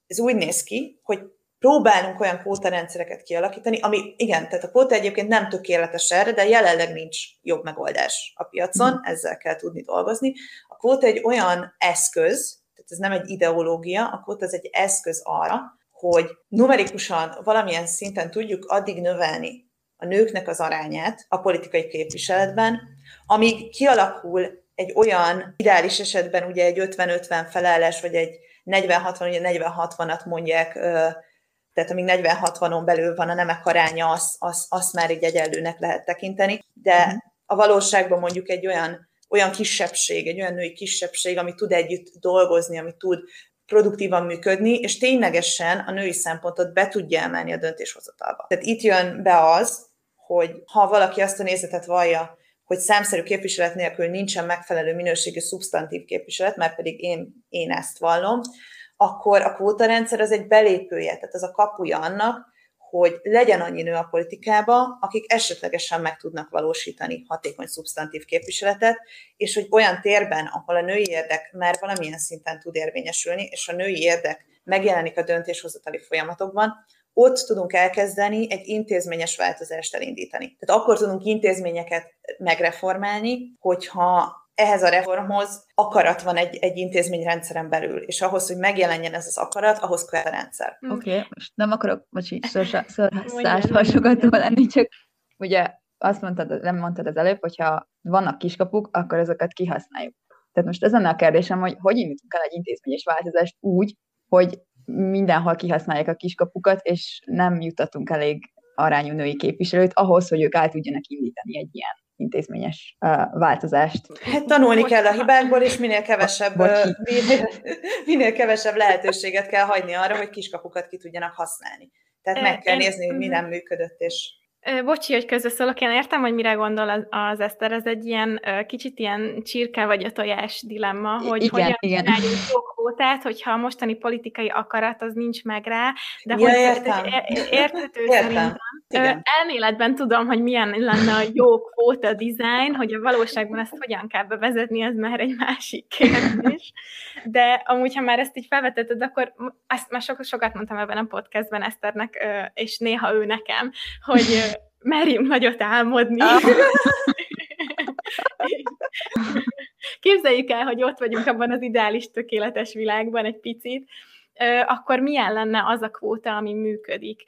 Ez úgy néz ki, hogy próbálunk olyan kvótarendszereket kialakítani, ami igen, tehát a kvóta egyébként nem tökéletes erre, de jelenleg nincs jobb megoldás a piacon, mm. ezzel kell tudni dolgozni. A kvóta egy olyan eszköz, tehát ez nem egy ideológia, a kvóta ez egy eszköz arra, hogy numerikusan valamilyen szinten tudjuk addig növelni a nőknek az arányát a politikai képviseletben, amíg kialakul egy olyan ideális esetben ugye egy 50-50 felállás, vagy egy 40-60, ugye 40-60-at mondják tehát amíg 40-60-on belül van a nemek aránya, azt az, az már így egyenlőnek lehet tekinteni, de mhm. a valóságban mondjuk egy olyan, olyan kisebbség, egy olyan női kisebbség, ami tud együtt dolgozni, ami tud produktívan működni, és ténylegesen a női szempontot be tudja emelni a döntéshozatalba. Tehát itt jön be az, hogy ha valaki azt a nézetet vallja, hogy számszerű képviselet nélkül nincsen megfelelő minőségű szubstantív képviselet, mert pedig én, én ezt vallom, akkor a kvótarendszer az egy belépője, tehát az a kapuja annak, hogy legyen annyi nő a politikába, akik esetlegesen meg tudnak valósítani hatékony szubstantív képviseletet, és hogy olyan térben, ahol a női érdek már valamilyen szinten tud érvényesülni, és a női érdek megjelenik a döntéshozatali folyamatokban, ott tudunk elkezdeni egy intézményes változást elindítani. Tehát akkor tudunk intézményeket megreformálni, hogyha ehhez a reformhoz akarat van egy, egy intézményrendszeren belül, és ahhoz, hogy megjelenjen ez az akarat, ahhoz kell a rendszer. Hm. Oké, okay, most nem akarok, bocsi, szorhászást hasogató lenni, csak ugye azt mondtad, nem mondtad az előbb, hogyha vannak kiskapuk, akkor ezeket kihasználjuk. Tehát most ez a kérdésem, hogy hogy indítunk el egy intézményes változást úgy, hogy mindenhol kihasználják a kiskapukat, és nem jutatunk elég arányú női képviselőt ahhoz, hogy ők el tudjanak indítani egy ilyen intézményes uh, változást. Hát tanulni kell a hibákból, és minél kevesebb, minél, minél kevesebb lehetőséget kell hagyni arra, hogy kiskapukat ki tudjanak használni. Tehát meg kell nézni, hogy mi mhm. nem működött, és Bocsi, hogy közösszólok, én értem, hogy mire gondol az, az Eszter, ez egy ilyen kicsit ilyen csirke vagy a tojás dilemma, hogy igen, hogyan igen. jó kvótát, hogyha a mostani politikai akarat az nincs meg rá, de ja, hogy értem. érthető értem. szerintem. Igen. Elméletben tudom, hogy milyen lenne a jó kvóta design, hogy a valóságban ezt hogyan kell bevezetni, ez már egy másik kérdés. De amúgy, ha már ezt így felvetetted, akkor ezt már sokat, sokat mondtam ebben a podcastben Eszternek, és néha ő nekem, hogy merjünk nagyot álmodni. Ah. Képzeljük el, hogy ott vagyunk abban az ideális, tökéletes világban egy picit, akkor milyen lenne az a kvóta, ami működik.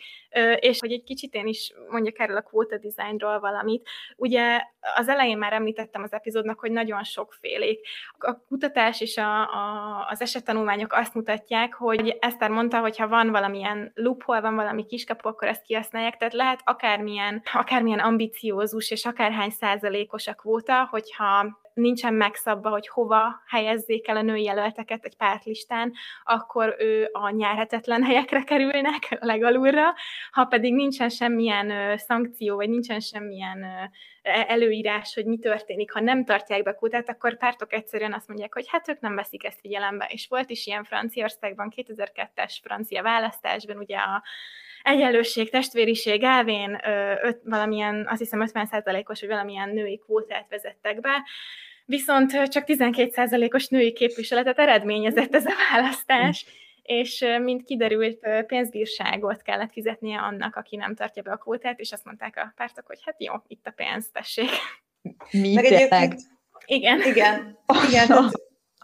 És hogy egy kicsit én is mondjak erről a kvóta dizájnról valamit. Ugye az elején már említettem az epizódnak, hogy nagyon sokfélék. A kutatás és a, a, az esettanulmányok azt mutatják, hogy Eszter mondta, hogy ha van valamilyen loophole, van valami kiskapu, akkor ezt kihasználják, tehát lehet akármilyen, akármilyen ambiciózus és akárhány százalékos a kvóta, hogyha nincsen megszabva, hogy hova helyezzék el a női jelölteket egy pártlistán, akkor ő a nyerhetetlen helyekre kerülnek, legalulra, ha pedig nincsen semmilyen szankció, vagy nincsen semmilyen e, előírás, hogy mi történik, ha nem tartják be kutát, akkor pártok egyszerűen azt mondják, hogy hát ők nem veszik ezt figyelembe. És volt is ilyen Franciaországban, 2002-es francia választásban, ugye a egyenlőség, testvériség elvén öt, valamilyen, azt hiszem 50%-os, vagy valamilyen női kvótát vezettek be, viszont csak 12%-os női képviseletet eredményezett ez a választás, és mint kiderült, pénzbírságot kellett fizetnie annak, aki nem tartja be a kvótát, és azt mondták a pártok, hogy hát jó, itt a pénz, tessék. Mi Meg egyébként, igen. Igen, igen, tehát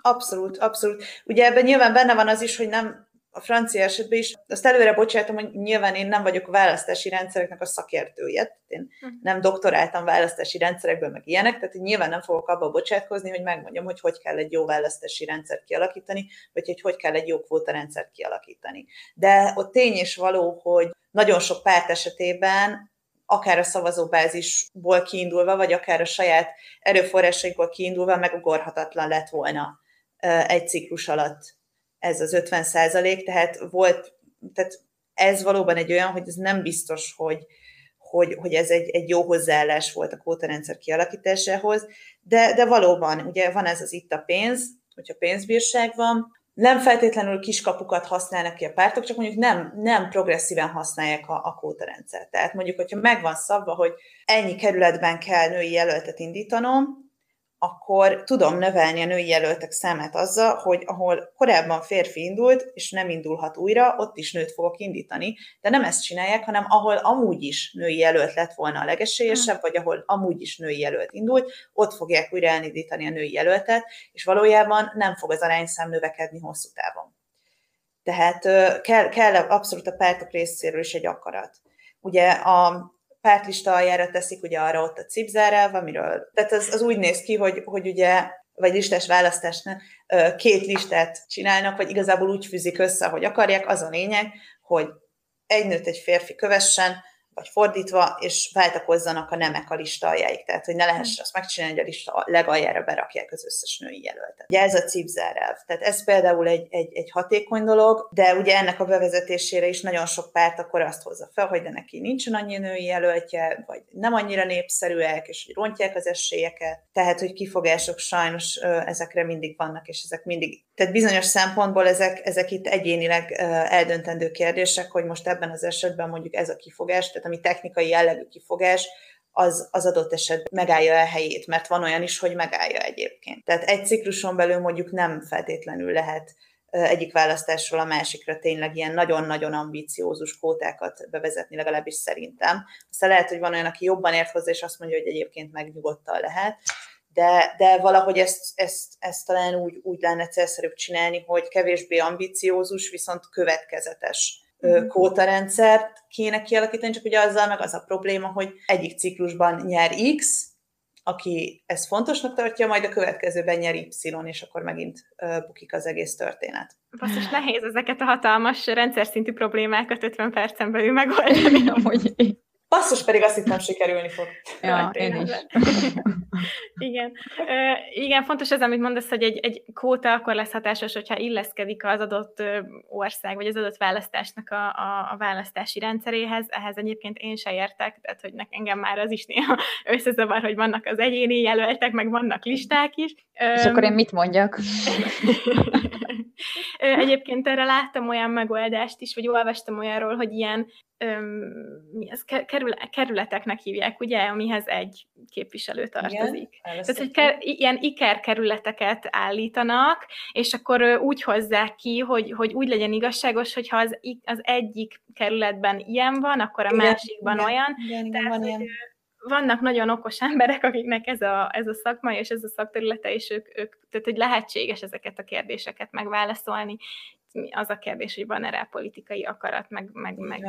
abszolút, abszolút. Ugye ebben nyilván benne van az is, hogy nem a francia esetben is, azt előre bocsátom, hogy nyilván én nem vagyok a választási rendszereknek a szakértője, én hm. nem doktoráltam választási rendszerekből, meg ilyenek, tehát én nyilván nem fogok abba bocsátkozni, hogy megmondjam, hogy hogy kell egy jó választási rendszert kialakítani, vagy hogy hogy kell egy jó kvóta rendszert kialakítani. De ott tény és való, hogy nagyon sok párt esetében akár a szavazóbázisból kiindulva, vagy akár a saját erőforrásaikból kiindulva megugorhatatlan lett volna egy ciklus alatt ez az 50 százalék, tehát volt, tehát ez valóban egy olyan, hogy ez nem biztos, hogy, hogy, hogy ez egy, egy jó hozzáállás volt a kvótarendszer kialakításához, de, de valóban, ugye van ez az itt a pénz, hogyha pénzbírság van, nem feltétlenül kiskapukat használnak ki a pártok, csak mondjuk nem, nem progresszíven használják a, a kvótarendszert. Tehát mondjuk, hogyha megvan szabva, hogy ennyi kerületben kell női jelöltet indítanom, akkor tudom növelni a női jelöltek számát azzal, hogy ahol korábban férfi indult, és nem indulhat újra, ott is nőt fogok indítani. De nem ezt csinálják, hanem ahol amúgy is női jelölt lett volna a legesélyesebb, vagy ahol amúgy is női jelölt indult, ott fogják újra elindítani a női jelöltet, és valójában nem fog az arányszám növekedni hosszú távon. Tehát kell, kell abszolút a pártok részéről is egy akarat. Ugye a pártlista aljára teszik ugye arra ott a cipzárelv, amiről, tehát az, az úgy néz ki, hogy, hogy ugye vagy listás választásnál két listát csinálnak, vagy igazából úgy fűzik össze, hogy akarják, az a lényeg, hogy egy nőt egy férfi kövessen, vagy fordítva, és váltakozzanak a nemek a lista aljáig. Tehát, hogy ne lehessen azt megcsinálni, hogy a lista legaljára berakják az összes női jelöltet. Ugye ez a cipzárelv. Tehát ez például egy, egy, egy hatékony dolog, de ugye ennek a bevezetésére is nagyon sok párt akkor azt hozza fel, hogy de neki nincsen annyi női jelöltje, vagy nem annyira népszerűek, és hogy rontják az esélyeket. Tehát, hogy kifogások sajnos ezekre mindig vannak, és ezek mindig, tehát bizonyos szempontból ezek, ezek itt egyénileg eldöntendő kérdések, hogy most ebben az esetben mondjuk ez a kifogás, tehát ami technikai jellegű kifogás, az, az adott eset megállja a helyét, mert van olyan is, hogy megállja egyébként. Tehát egy cikluson belül mondjuk nem feltétlenül lehet egyik választásról a másikra tényleg ilyen nagyon-nagyon ambiciózus kótákat bevezetni, legalábbis szerintem. Aztán lehet, hogy van olyan, aki jobban ért hozzá, és azt mondja, hogy egyébként meg nyugodtan lehet, de, de valahogy ezt, ezt, ezt talán úgy, úgy lenne célszerűbb csinálni, hogy kevésbé ambiciózus, viszont következetes Mhm. kvótarendszert kéne kialakítani, csak ugye azzal meg az a probléma, hogy egyik ciklusban nyer X, aki ezt fontosnak tartja, majd a következőben nyer Y, és akkor megint bukik az egész történet. Basszus, nehéz ezeket a hatalmas rendszer szintű problémákat 50 percen belül megoldani. Amúgy Basszus, pedig azt hittem sikerülni fog. Ja, én is. igen. Uh, igen, fontos ez, amit mondasz, hogy egy, egy kóta akkor lesz hatásos, hogyha illeszkedik az adott ország, vagy az adott választásnak a, a, a választási rendszeréhez. Ehhez egyébként én se értek, tehát hogy engem már az is néha összezavar, hogy vannak az egyéni jelöltek, meg vannak listák is. És akkor én mit mondjak? Egyébként erre láttam olyan megoldást is, vagy olvastam olyanról, hogy ilyen mi ez, kerül, kerületeknek hívják, ugye, amihez egy képviselő tartozik. Igen, Tehát, hogy ker, ilyen iker kerületeket állítanak, és akkor úgy hozzák ki, hogy, hogy úgy legyen igazságos, hogyha az, az egyik kerületben ilyen van, akkor a igen, másikban igen, olyan. Igen, igen, Tehát, van hogy, ilyen vannak nagyon okos emberek, akiknek ez a, ez a szakma és ez a szakterülete, és ők, ők, tehát hogy lehetséges ezeket a kérdéseket megválaszolni az a kérdés, hogy van-e rá politikai akarat, meg, meg, meg,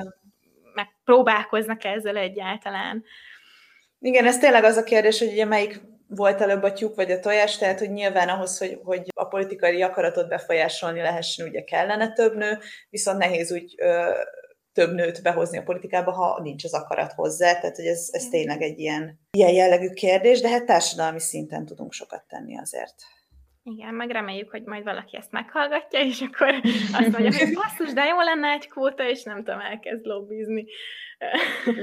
meg próbálkoznak -e ezzel egyáltalán. Igen, ez tényleg az a kérdés, hogy ugye melyik volt előbb a tyúk vagy a tojás, tehát hogy nyilván ahhoz, hogy, hogy a politikai akaratot befolyásolni lehessen, ugye kellene több nő, viszont nehéz úgy ö, több nőt behozni a politikába, ha nincs az akarat hozzá, tehát hogy ez, ez tényleg egy ilyen, ilyen jellegű kérdés, de hát társadalmi szinten tudunk sokat tenni azért. Igen, meg reméljük, hogy majd valaki ezt meghallgatja, és akkor azt mondja, hogy basszus, de jó lenne egy kvóta, és nem tudom, elkezd lobbizni.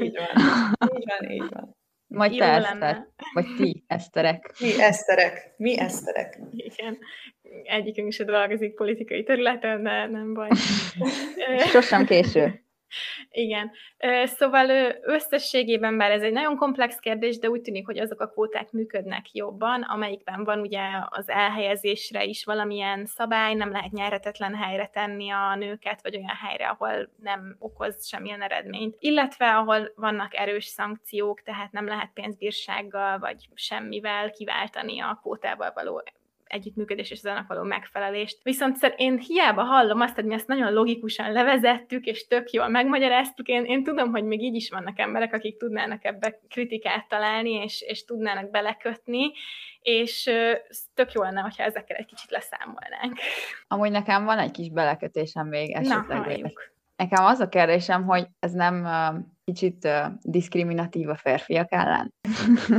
Így van, így van, így van. Majd Jó te Eszter, vagy ti Eszterek. Mi Eszterek, mi Eszterek. Igen, egyikünk se dolgozik politikai területen, de nem baj. Sosem késő. Igen. Szóval összességében, bár ez egy nagyon komplex kérdés, de úgy tűnik, hogy azok a kvóták működnek jobban, amelyikben van ugye az elhelyezésre is valamilyen szabály, nem lehet nyeretetlen helyre tenni a nőket, vagy olyan helyre, ahol nem okoz semmilyen eredményt. Illetve ahol vannak erős szankciók, tehát nem lehet pénzbírsággal, vagy semmivel kiváltani a kvótával való együttműködés és az annak való megfelelést. Viszont én hiába hallom azt, hogy mi ezt nagyon logikusan levezettük, és tök jól megmagyaráztuk, én, én tudom, hogy még így is vannak emberek, akik tudnának ebbe kritikát találni, és, és tudnának belekötni, és tök jó lenne, hogyha ezekkel egy kicsit leszámolnánk. Amúgy nekem van egy kis belekötésem még esetleg. Na, Nekem az a kérdésem, hogy ez nem uh, kicsit uh, diszkriminatív a férfiak ellen.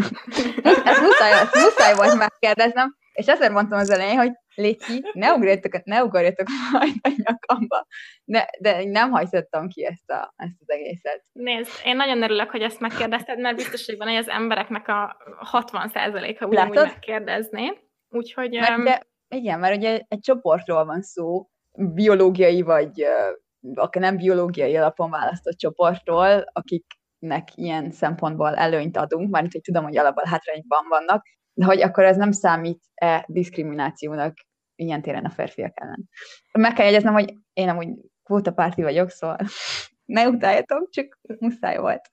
ez, muszáj, ez muszáj volt megkérdeznem, és ezért mondtam az elején, hogy Léci, ne ugorjatok, ne ugorjatok majd a nyakamba. De, de nem hajtottam ki ezt, a, ezt az egészet. Nézd, én nagyon örülök, hogy ezt megkérdezted, mert biztos, hogy van, hogy az embereknek a 60%-a ugyanúgy megkérdezné. Úgyhogy... Mert ugye, igen, mert ugye egy csoportról van szó, biológiai vagy akár nem biológiai alapon választott csoportról, akiknek ilyen szempontból előnyt adunk, már hogy tudom, hogy alapban hátrányban vannak, hogy akkor ez nem számít-e diszkriminációnak ilyen téren a férfiak ellen. Meg kell jegyeznem, hogy én amúgy kvótapárti vagyok, szóval ne utáljatok, csak muszáj volt.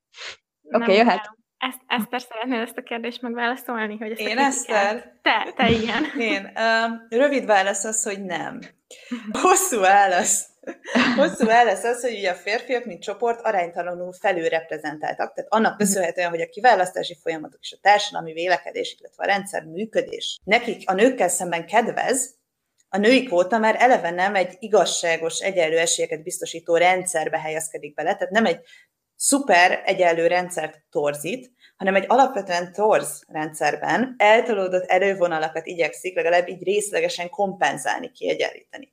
Oké, okay, jöhet. Ezt, Eszter, szeretnél ezt a kérdést megválaszolni? Hogy ezt Én Eszter? Te, te igen. Én. Um, rövid válasz az, hogy nem. Hosszú válasz. Hosszú válasz az, hogy ugye a férfiak, mint csoport aránytalanul felülreprezentáltak, tehát annak köszönhetően, hogy a kiválasztási folyamatok és a társadalmi vélekedés, illetve a rendszer működés nekik a nőkkel szemben kedvez, a női kvóta már eleve nem egy igazságos, egyenlő esélyeket biztosító rendszerbe helyezkedik bele, tehát nem egy szuper egyenlő rendszert torzít, hanem egy alapvetően torz rendszerben eltolódott erővonalakat igyekszik legalább így részlegesen kompenzálni, kiegyenlíteni.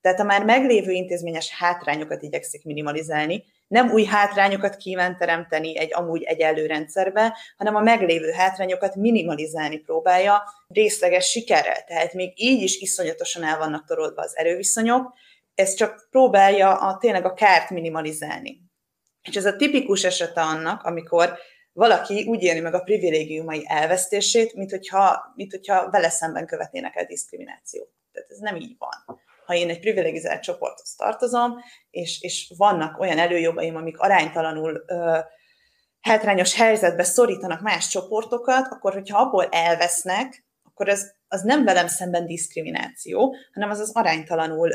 Tehát a már meglévő intézményes hátrányokat igyekszik minimalizálni, nem új hátrányokat kíván teremteni egy amúgy egyenlő rendszerbe, hanem a meglévő hátrányokat minimalizálni próbálja részleges sikerrel. Tehát még így is iszonyatosan el vannak torolva az erőviszonyok, ez csak próbálja a, tényleg a kárt minimalizálni. És ez a tipikus esete annak, amikor valaki úgy élni meg a privilégiumai elvesztését, mint hogyha, mint hogyha vele szemben követnének el diszkriminációt. Tehát ez nem így van. Ha én egy privilegizált csoporthoz tartozom, és, és vannak olyan előjogaim, amik aránytalanul ö, hátrányos helyzetbe szorítanak más csoportokat, akkor hogyha abból elvesznek, akkor az, az nem velem szemben diszkrimináció, hanem az az aránytalanul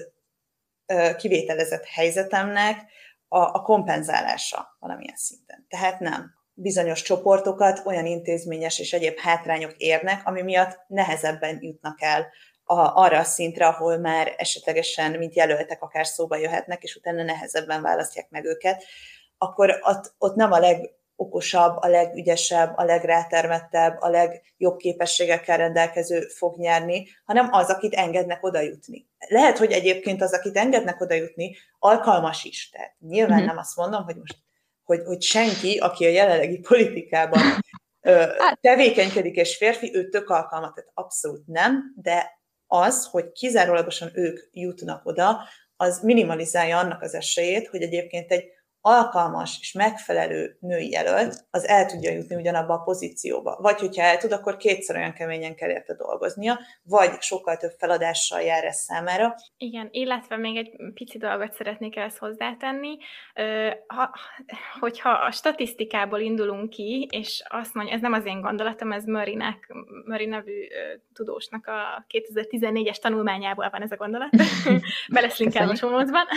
ö, kivételezett helyzetemnek a, a kompenzálása valamilyen szinten. Tehát nem bizonyos csoportokat olyan intézményes és egyéb hátrányok érnek, ami miatt nehezebben jutnak el a, arra a szintre, ahol már esetlegesen, mint jelöltek, akár szóba jöhetnek, és utána nehezebben választják meg őket, akkor ott, ott nem a legokosabb, a legügyesebb, a legrátermettebb, a legjobb képességekkel rendelkező fog nyerni, hanem az, akit engednek oda jutni. Lehet, hogy egyébként az, akit engednek oda jutni, alkalmas is. Tehát nyilván mm-hmm. nem azt mondom, hogy most hogy, hogy senki, aki a jelenlegi politikában hát- tevékenykedik és férfi, ő tök alkalmat, tehát abszolút nem, de az, hogy kizárólagosan ők jutnak oda, az minimalizálja annak az esélyét, hogy egyébként egy alkalmas és megfelelő női jelölt, az el tudja jutni ugyanabba a pozícióba. Vagy hogyha el tud, akkor kétszer olyan keményen kell érte dolgoznia, vagy sokkal több feladással jár ez számára. Igen, illetve még egy pici dolgot szeretnék ezt hozzátenni. Ha, hogyha a statisztikából indulunk ki, és azt mondja, ez nem az én gondolatom, ez Murraynek, Murray nevű tudósnak a 2014-es tanulmányából van ez a gondolat, beleszlinkelve a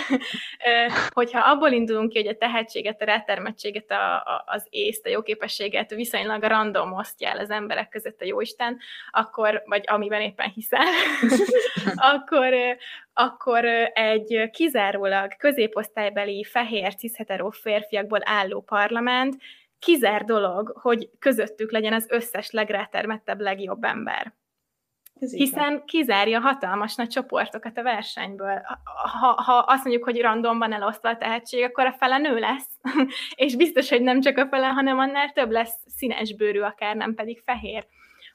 hogyha abból indulunk ki, hogy a tehetséget, a rátermettséget, a, a, az észt, a jóképességet viszonylag random osztja el az emberek között a jóisten, akkor, vagy amiben éppen hiszel, akkor, akkor egy kizárólag középosztálybeli fehér cisheteró férfiakból álló parlament kizár dolog, hogy közöttük legyen az összes legrátermettebb, legjobb ember. Hiszen kizárja hatalmas nagy csoportokat a versenyből. Ha, ha azt mondjuk, hogy randomban elosztva a tehetség, akkor a fele nő lesz. és biztos, hogy nem csak a fele, hanem annál több lesz színes bőrű, akár nem pedig fehér.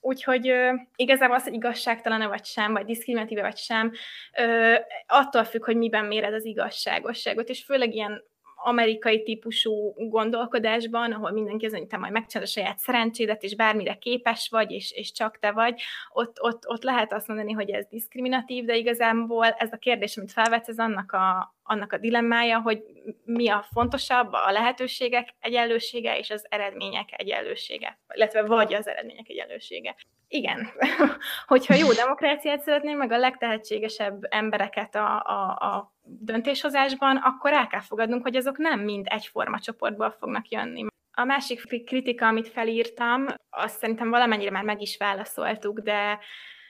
Úgyhogy ö, igazából az, hogy igazságtalan vagy sem, vagy diszkriminatíve vagy sem, ö, attól függ, hogy miben méred az igazságosságot, és főleg ilyen amerikai típusú gondolkodásban, ahol mindenki az, hogy te majd megcsinálod a saját szerencsédet, és bármire képes vagy, és, és csak te vagy, ott, ott, ott lehet azt mondani, hogy ez diszkriminatív, de igazából ez a kérdés, amit felvetsz, ez annak a, annak a dilemmája, hogy mi a fontosabb, a lehetőségek egyenlősége és az eredmények egyenlősége, illetve vagy az eredmények egyenlősége. Igen, hogyha jó demokráciát szeretnénk, meg a legtehetségesebb embereket a, a, a döntéshozásban, akkor el kell fogadnunk, hogy azok nem mind egyforma csoportból fognak jönni. A másik kritika, amit felírtam, azt szerintem valamennyire már meg is válaszoltuk, de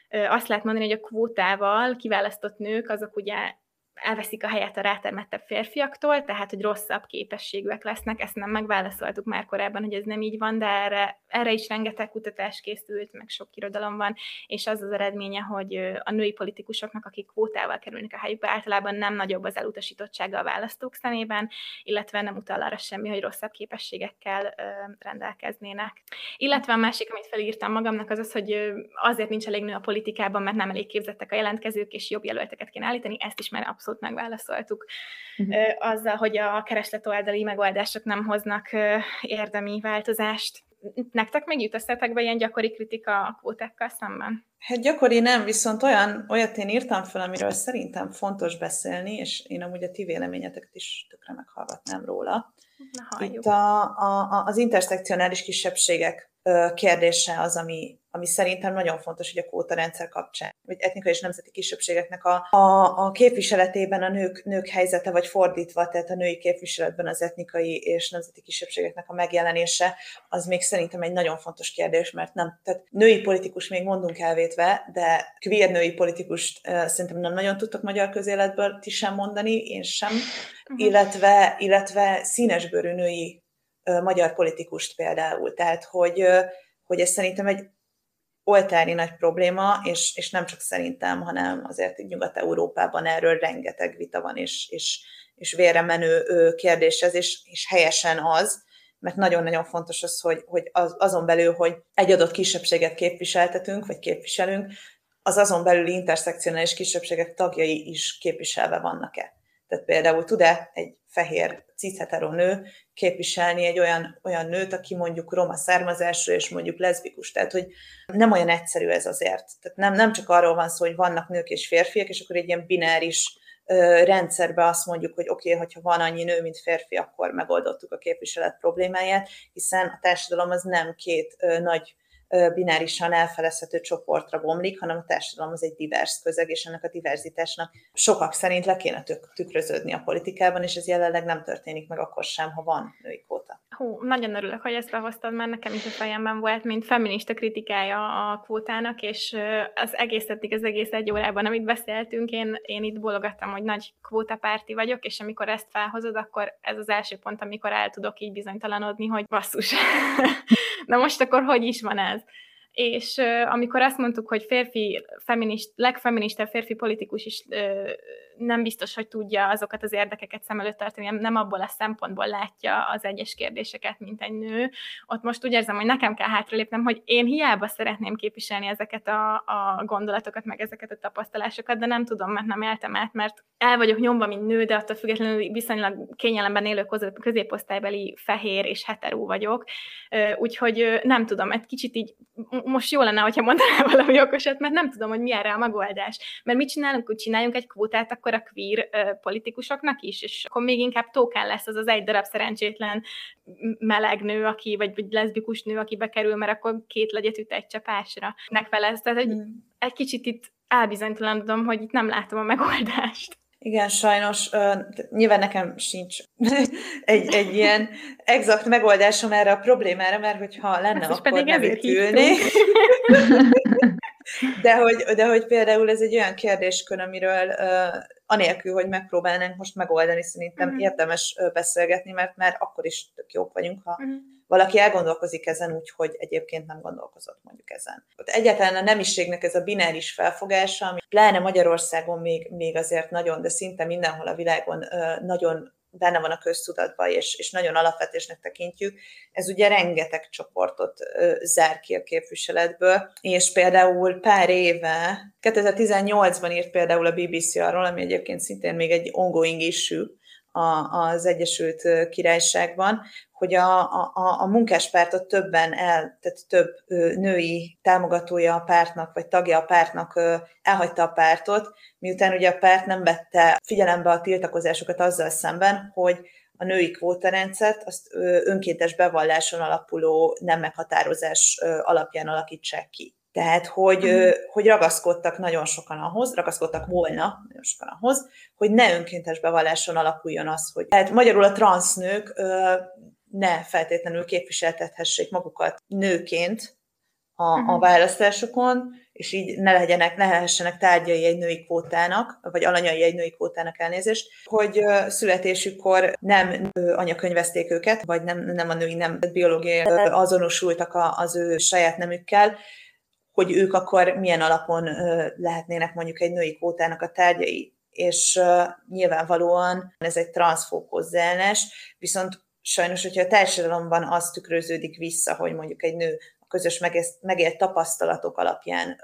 azt lehet mondani, hogy a kvótával kiválasztott nők, azok ugye elveszik a helyet a rátermettebb férfiaktól, tehát hogy rosszabb képességűek lesznek, ezt nem megválaszoltuk már korábban, hogy ez nem így van, de erre, erre is rengeteg kutatás készült, meg sok irodalom van, és az az eredménye, hogy a női politikusoknak, akik kvótával kerülnek a helyükbe, általában nem nagyobb az elutasítottsága a választók szemében, illetve nem utal arra semmi, hogy rosszabb képességekkel rendelkeznének. Illetve a másik, amit felírtam magamnak, az az, hogy azért nincs elég nő a politikában, mert nem elég képzettek a jelentkezők, és jobb jelölteket kéne állítani, ezt is már abszolút megválaszoltuk, uh-huh. azzal, hogy a kereslet oldali megoldások nem hoznak érdemi változást. Nektek még jut eszetekbe ilyen gyakori kritika a kvótákkal szemben? Hát gyakori nem, viszont olyan, olyat én írtam fel, amiről szerintem fontos beszélni, és én amúgy a ti véleményeteket is tökre meghallgatnám róla. Na, Itt a, a, az interszekcionális kisebbségek kérdése az, ami, ami szerintem nagyon fontos, hogy a kvótarendszer kapcsán, vagy etnikai és nemzeti kisebbségeknek a, a, a képviseletében a nők, nők helyzete, vagy fordítva, tehát a női képviseletben az etnikai és nemzeti kisebbségeknek a megjelenése, az még szerintem egy nagyon fontos kérdés, mert nem, tehát női politikus még mondunk elvétve, de queer női politikust uh, szerintem nem nagyon tudtok magyar közéletből ti sem mondani, én sem, uh-huh. illetve, illetve színesbőrű női uh, magyar politikust például, tehát hogy, uh, hogy ez szerintem egy oltári nagy probléma, és, és nem csak szerintem, hanem azért Nyugat-Európában erről rengeteg vita van, és, és, és vére menő kérdés ez, és, és helyesen az, mert nagyon-nagyon fontos az, hogy, hogy az, azon belül, hogy egy adott kisebbséget képviseltetünk, vagy képviselünk, az azon belüli interszekcionális kisebbségek tagjai is képviselve vannak-e. Tehát például tud-e egy fehér cishetero nő képviselni egy olyan, olyan nőt, aki mondjuk roma származású, és mondjuk leszbikus. Tehát, hogy nem olyan egyszerű ez azért. Tehát nem, nem csak arról van szó, hogy vannak nők és férfiak, és akkor egy ilyen bináris rendszerbe azt mondjuk, hogy oké, okay, hogyha van annyi nő, mint férfi, akkor megoldottuk a képviselet problémáját, hiszen a társadalom az nem két ö, nagy binárisan elfelezhető csoportra bomlik, hanem a társadalom az egy divers közeg, és ennek a diverzitásnak sokak szerint le kéne tükröződni a politikában, és ez jelenleg nem történik meg akkor sem, ha van női kvóta. Hú, nagyon örülök, hogy ezt behoztad, mert nekem is a fejemben volt, mint feminista kritikája a kvótának, és az egész eddig, az egész egy órában, amit beszéltünk, én, én itt bologattam, hogy nagy kvótapárti vagyok, és amikor ezt felhozod, akkor ez az első pont, amikor el tudok így bizonytalanodni, hogy basszus. Na most akkor hogy is van ez? És amikor azt mondtuk, hogy férfi, feminist, legfeministább férfi politikus is nem biztos, hogy tudja azokat az érdekeket szem előtt tartani, nem abból a szempontból látja az egyes kérdéseket, mint egy nő. Ott most úgy érzem, hogy nekem kell hátralépnem, hogy én hiába szeretném képviselni ezeket a, a gondolatokat, meg ezeket a tapasztalásokat, de nem tudom, mert nem éltem át, mert el vagyok nyomva, mint nő, de attól függetlenül viszonylag kényelemben élő középosztálybeli fehér és heteró vagyok, úgyhogy nem tudom, egy kicsit így most jó lenne, hogyha mondanál valami okosat, mert nem tudom, hogy mi erre a megoldás. Mert mit csinálunk, hogy csináljunk egy kvótát akkor a queer politikusoknak is, és akkor még inkább tókán lesz az az egy darab szerencsétlen meleg nő, aki, vagy, vagy leszbikus nő, aki bekerül, mert akkor két legyet üt egy csapásra. Megfelez. Tehát egy, mm. egy kicsit itt elbizonytalanodom, hogy itt nem látom a megoldást. Igen, sajnos uh, nyilván nekem sincs egy, egy ilyen exakt megoldásom erre a problémára, mert hogyha lenne, Ezt akkor nem itt ülnék. De hogy, de hogy például ez egy olyan kérdéskör, amiről uh, anélkül, hogy megpróbálnánk most megoldani, szerintem uh-huh. érdemes beszélgetni, mert már akkor is tök jók vagyunk, ha uh-huh. valaki elgondolkozik ezen úgy, hogy egyébként nem gondolkozott mondjuk ezen. Egyáltalán a nemiségnek ez a bináris felfogása, ami pláne Magyarországon még, még azért nagyon, de szinte mindenhol a világon uh, nagyon benne van a köztudatban, és, és nagyon alapvetésnek tekintjük, ez ugye rengeteg csoportot ö, zár ki a képviseletből, és például pár éve, 2018-ban írt például a BBC arról, ami egyébként szintén még egy ongoing issue, a, az Egyesült Királyságban, hogy a, a, a munkáspártot többen el, tehát több női támogatója a pártnak, vagy tagja a pártnak elhagyta a pártot, miután ugye a párt nem vette figyelembe a tiltakozásokat azzal szemben, hogy a női kvótarendszert azt önkéntes bevalláson alapuló nem meghatározás alapján alakítsák ki. Tehát, hogy, uh-huh. hogy ragaszkodtak nagyon sokan ahhoz, ragaszkodtak volna nagyon sokan ahhoz, hogy ne önkéntes bevalláson alapuljon az, hogy tehát magyarul a transznők ne feltétlenül képviseltethessék magukat nőként a, uh-huh. a választásokon, és így ne legyenek, ne lehessenek tárgyai egy női kvótának, vagy alanyai egy női kvótának elnézést, hogy születésükkor nem anyakönyvezték őket, vagy nem, nem a női nem biológiai azonosultak az ő saját nemükkel, hogy ők akkor milyen alapon lehetnének mondjuk egy női kvótának a tárgyai. És nyilvánvalóan ez egy transzfób viszont sajnos, hogyha a társadalomban az tükröződik vissza, hogy mondjuk egy nő a közös megélt tapasztalatok alapján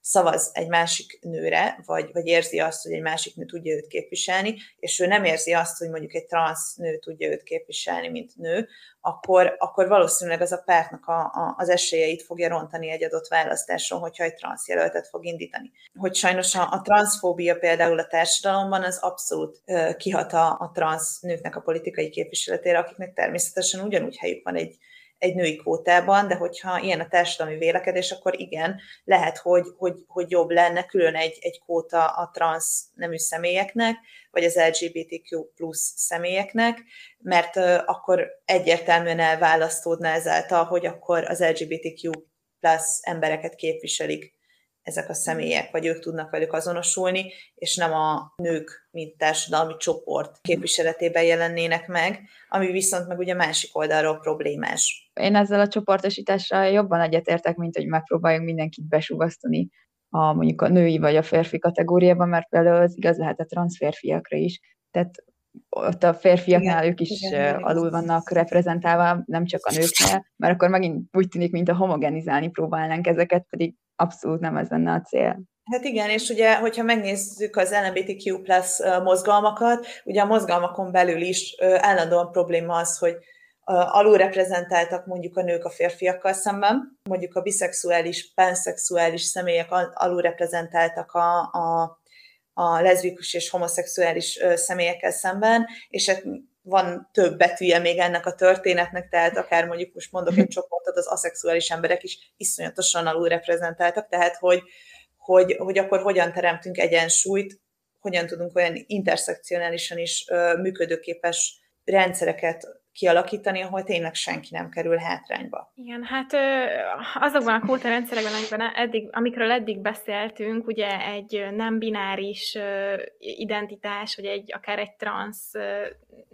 szavaz egy másik nőre, vagy, vagy érzi azt, hogy egy másik nő tudja őt képviselni, és ő nem érzi azt, hogy mondjuk egy transz nő tudja őt képviselni, mint nő, akkor, akkor valószínűleg az a pártnak a, a, az esélyeit fogja rontani egy adott választáson, hogyha egy transz jelöltet fog indítani. Hogy sajnos a, a transzfóbia például a társadalomban az abszolút uh, kihat a, a transz nőknek a politikai képviseletére, akiknek természetesen ugyanúgy helyük van egy, egy női kvótában, de hogyha ilyen a társadalmi vélekedés, akkor igen, lehet, hogy, hogy, hogy jobb lenne külön egy, egy kvóta a transz nemű személyeknek, vagy az LGBTQ plusz személyeknek, mert akkor egyértelműen elválasztódna ezáltal, hogy akkor az LGBTQ plusz embereket képviselik ezek a személyek, vagy ők tudnak velük azonosulni, és nem a nők, mint társadalmi csoport képviseletében jelennének meg, ami viszont meg ugye másik oldalról problémás. Én ezzel a csoportosítással jobban egyetértek, mint hogy megpróbáljunk mindenkit besugasztani a mondjuk a női vagy a férfi kategóriában, mert például az igaz lehet a transzférfiakra is. Tehát ott a férfiaknál igen, ők is igen, alul vannak reprezentálva, nem csak a nőknél, mert akkor megint úgy tűnik, mint a homogenizálni próbálnánk ezeket, pedig abszolút nem ez lenne a cél. Hát igen, és ugye, hogyha megnézzük az LMBTQ plus mozgalmakat, ugye a mozgalmakon belül is állandóan probléma az, hogy alulreprezentáltak mondjuk a nők a férfiakkal szemben, mondjuk a biszexuális, panszexuális személyek alulreprezentáltak a, a, a leszbikus és homoszexuális személyekkel szemben, és hát van több betűje még ennek a történetnek, tehát akár mondjuk most mondok egy csoportot, az aszexuális emberek is iszonyatosan alulreprezentáltak, tehát hogy, hogy, hogy akkor hogyan teremtünk egyensúlyt, hogyan tudunk olyan interszekcionálisan is működőképes rendszereket kialakítani, ahol tényleg senki nem kerül hátrányba. Igen, hát azokban a kvóta rendszerekben, amikben eddig, amikről eddig beszéltünk, ugye egy nem bináris identitás, vagy egy akár egy transz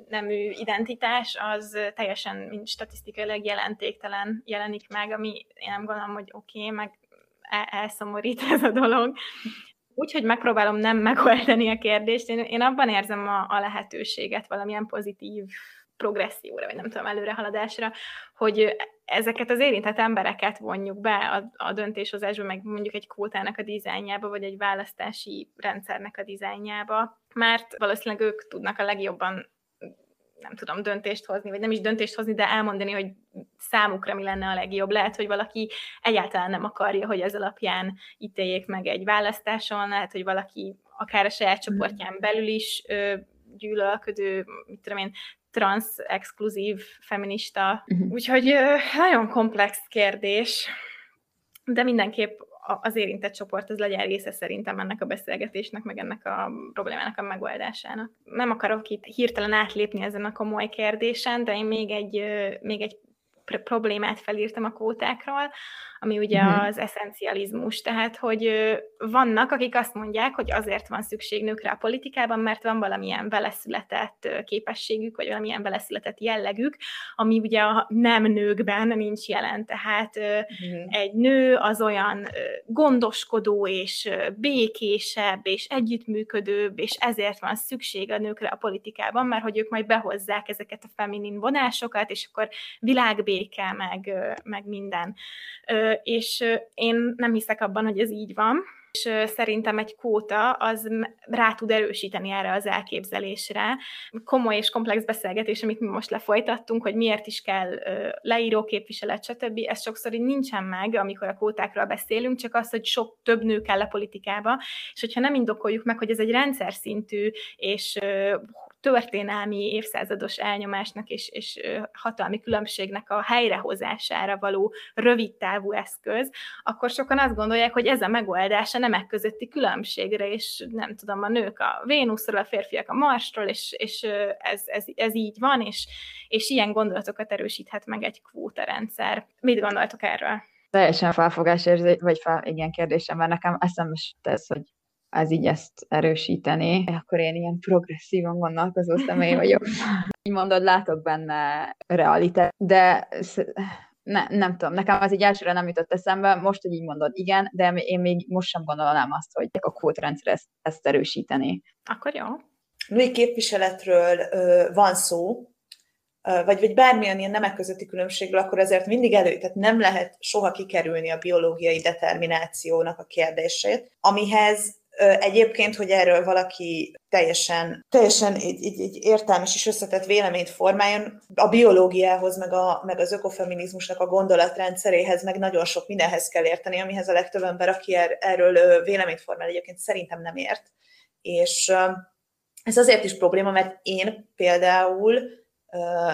nemű identitás, az teljesen, mint statisztikailag jelentéktelen jelenik meg, ami én nem gondolom, hogy oké, okay, meg elszomorít ez a dolog úgy, hogy megpróbálom nem megoldani a kérdést, én, én abban érzem a, a lehetőséget valamilyen pozitív progresszióra, vagy nem tudom, előrehaladásra, hogy ezeket az érintett embereket vonjuk be a, a döntéshozásba, meg mondjuk egy kvótának a dizájnjába, vagy egy választási rendszernek a dizájnjába, mert valószínűleg ők tudnak a legjobban nem tudom, döntést hozni, vagy nem is döntést hozni, de elmondani, hogy számukra mi lenne a legjobb. Lehet, hogy valaki egyáltalán nem akarja, hogy ez alapján ítéljék meg egy választáson, lehet, hogy valaki akár a saját csoportján belül is ö, gyűlölködő, mit tudom én, trans-exkluzív feminista. Uh-huh. Úgyhogy nagyon komplex kérdés, de mindenképp az érintett csoport az legyen része szerintem ennek a beszélgetésnek, meg ennek a problémának a megoldásának. Nem akarok itt hirtelen átlépni ezen a komoly kérdésen, de én még egy, még egy problémát felírtam a kvótákról, ami ugye mm. az eszencializmus. Tehát, hogy vannak, akik azt mondják, hogy azért van szükség nőkre a politikában, mert van valamilyen beleszületett képességük, vagy valamilyen beleszületett jellegük, ami ugye a nem nőkben nincs jelen. Tehát mm. egy nő az olyan gondoskodó, és békésebb, és együttműködőbb, és ezért van szükség a nőkre a politikában, mert hogy ők majd behozzák ezeket a feminin vonásokat, és akkor világbéke, meg, meg minden és én nem hiszek abban, hogy ez így van, és szerintem egy kóta az rá tud erősíteni erre az elképzelésre. Komoly és komplex beszélgetés, amit mi most lefolytattunk, hogy miért is kell leíró képviselet, stb. Ez sokszor így nincsen meg, amikor a kótákról beszélünk, csak az, hogy sok több nő kell a politikába, és hogyha nem indokoljuk meg, hogy ez egy rendszer szintű és történelmi évszázados elnyomásnak és, és hatalmi különbségnek a helyrehozására való rövid távú eszköz, akkor sokan azt gondolják, hogy ez a megoldás a nemek közötti különbségre, és nem tudom, a nők a Vénuszról, a férfiak a Marsról, és, és ez, ez, ez így van, és, és ilyen gondolatokat erősíthet meg egy kvótarendszer. Mit gondoltok erről? Teljesen felfogás érzé, vagy fel, igen, kérdésem, mert nekem eszembe ez, hogy ez így ezt erősíteni, akkor én ilyen progresszívan gondolkozó személy vagyok. így mondod, látok benne realitást, de ne, nem tudom, nekem az így elsőre nem jutott eszembe, most, hogy így mondod, igen, de én még most sem gondolnám azt, hogy a kvótrendszer ezt, ezt erősíteni. Akkor jó. Női képviseletről ö, van szó, vagy, vagy bármilyen ilyen nemek közötti különbségről, akkor ezért mindig elő, tehát nem lehet soha kikerülni a biológiai determinációnak a kérdését, amihez Egyébként, hogy erről valaki teljesen, teljesen egy, egy, egy értelmes és összetett véleményt formáljon, a biológiához, meg, a, meg az ökofeminizmusnak a gondolatrendszeréhez, meg nagyon sok mindenhez kell érteni, amihez a legtöbb ember, aki er, erről véleményt formál, egyébként szerintem nem ért. És ez azért is probléma, mert én például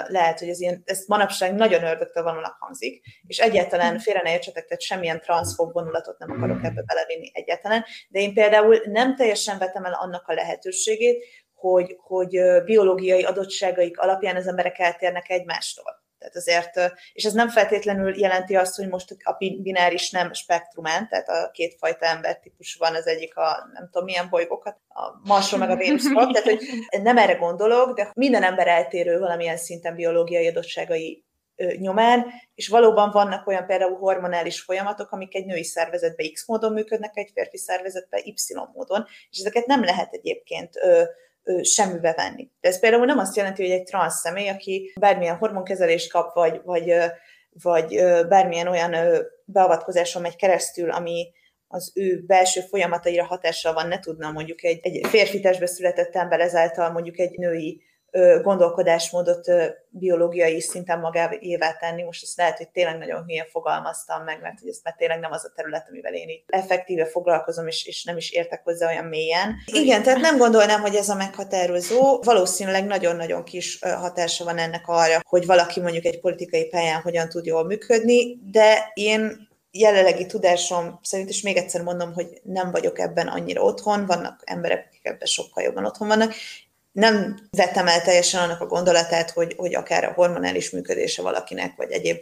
lehet, hogy ez ilyen, ez manapság nagyon ördögtől hangzik, és egyáltalán félre ne értsetek, tehát semmilyen transzfób vonulatot nem akarok ebbe belevinni egyáltalán, de én például nem teljesen vetem el annak a lehetőségét, hogy, hogy biológiai adottságaik alapján az emberek eltérnek egymástól. Tehát azért, és ez nem feltétlenül jelenti azt, hogy most a bináris nem spektrumán, tehát a kétfajta embertípus van, az egyik a nem tudom milyen bolygókat, a Marsról meg a Vénuszról, tehát hogy nem erre gondolok, de minden ember eltérő valamilyen szinten biológiai adottságai nyomán, és valóban vannak olyan például hormonális folyamatok, amik egy női szervezetben X módon működnek, egy férfi szervezetben Y módon, és ezeket nem lehet egyébként semmibe venni. De ez például nem azt jelenti, hogy egy transz személy, aki bármilyen hormonkezelést kap, vagy, vagy, vagy bármilyen olyan beavatkozáson megy keresztül, ami az ő belső folyamataira hatással van, ne tudna mondjuk egy, egy férfi testbe született ember ezáltal mondjuk egy női gondolkodásmódot biológiai szinten magáévá tenni. Most ezt lehet, hogy tényleg nagyon hülyen fogalmaztam meg, mert hogy ez már tényleg nem az a terület, amivel én itt effektíve foglalkozom, és, és nem is értek hozzá olyan mélyen. Igen, tehát nem gondolnám, hogy ez a meghatározó. Valószínűleg nagyon-nagyon kis hatása van ennek arra, hogy valaki mondjuk egy politikai pályán hogyan tud jól működni, de én jelenlegi tudásom szerint, és még egyszer mondom, hogy nem vagyok ebben annyira otthon, vannak emberek, akik ebben sokkal jobban otthon vannak, nem vettem el teljesen annak a gondolatát, hogy, hogy akár a hormonális működése valakinek, vagy egyéb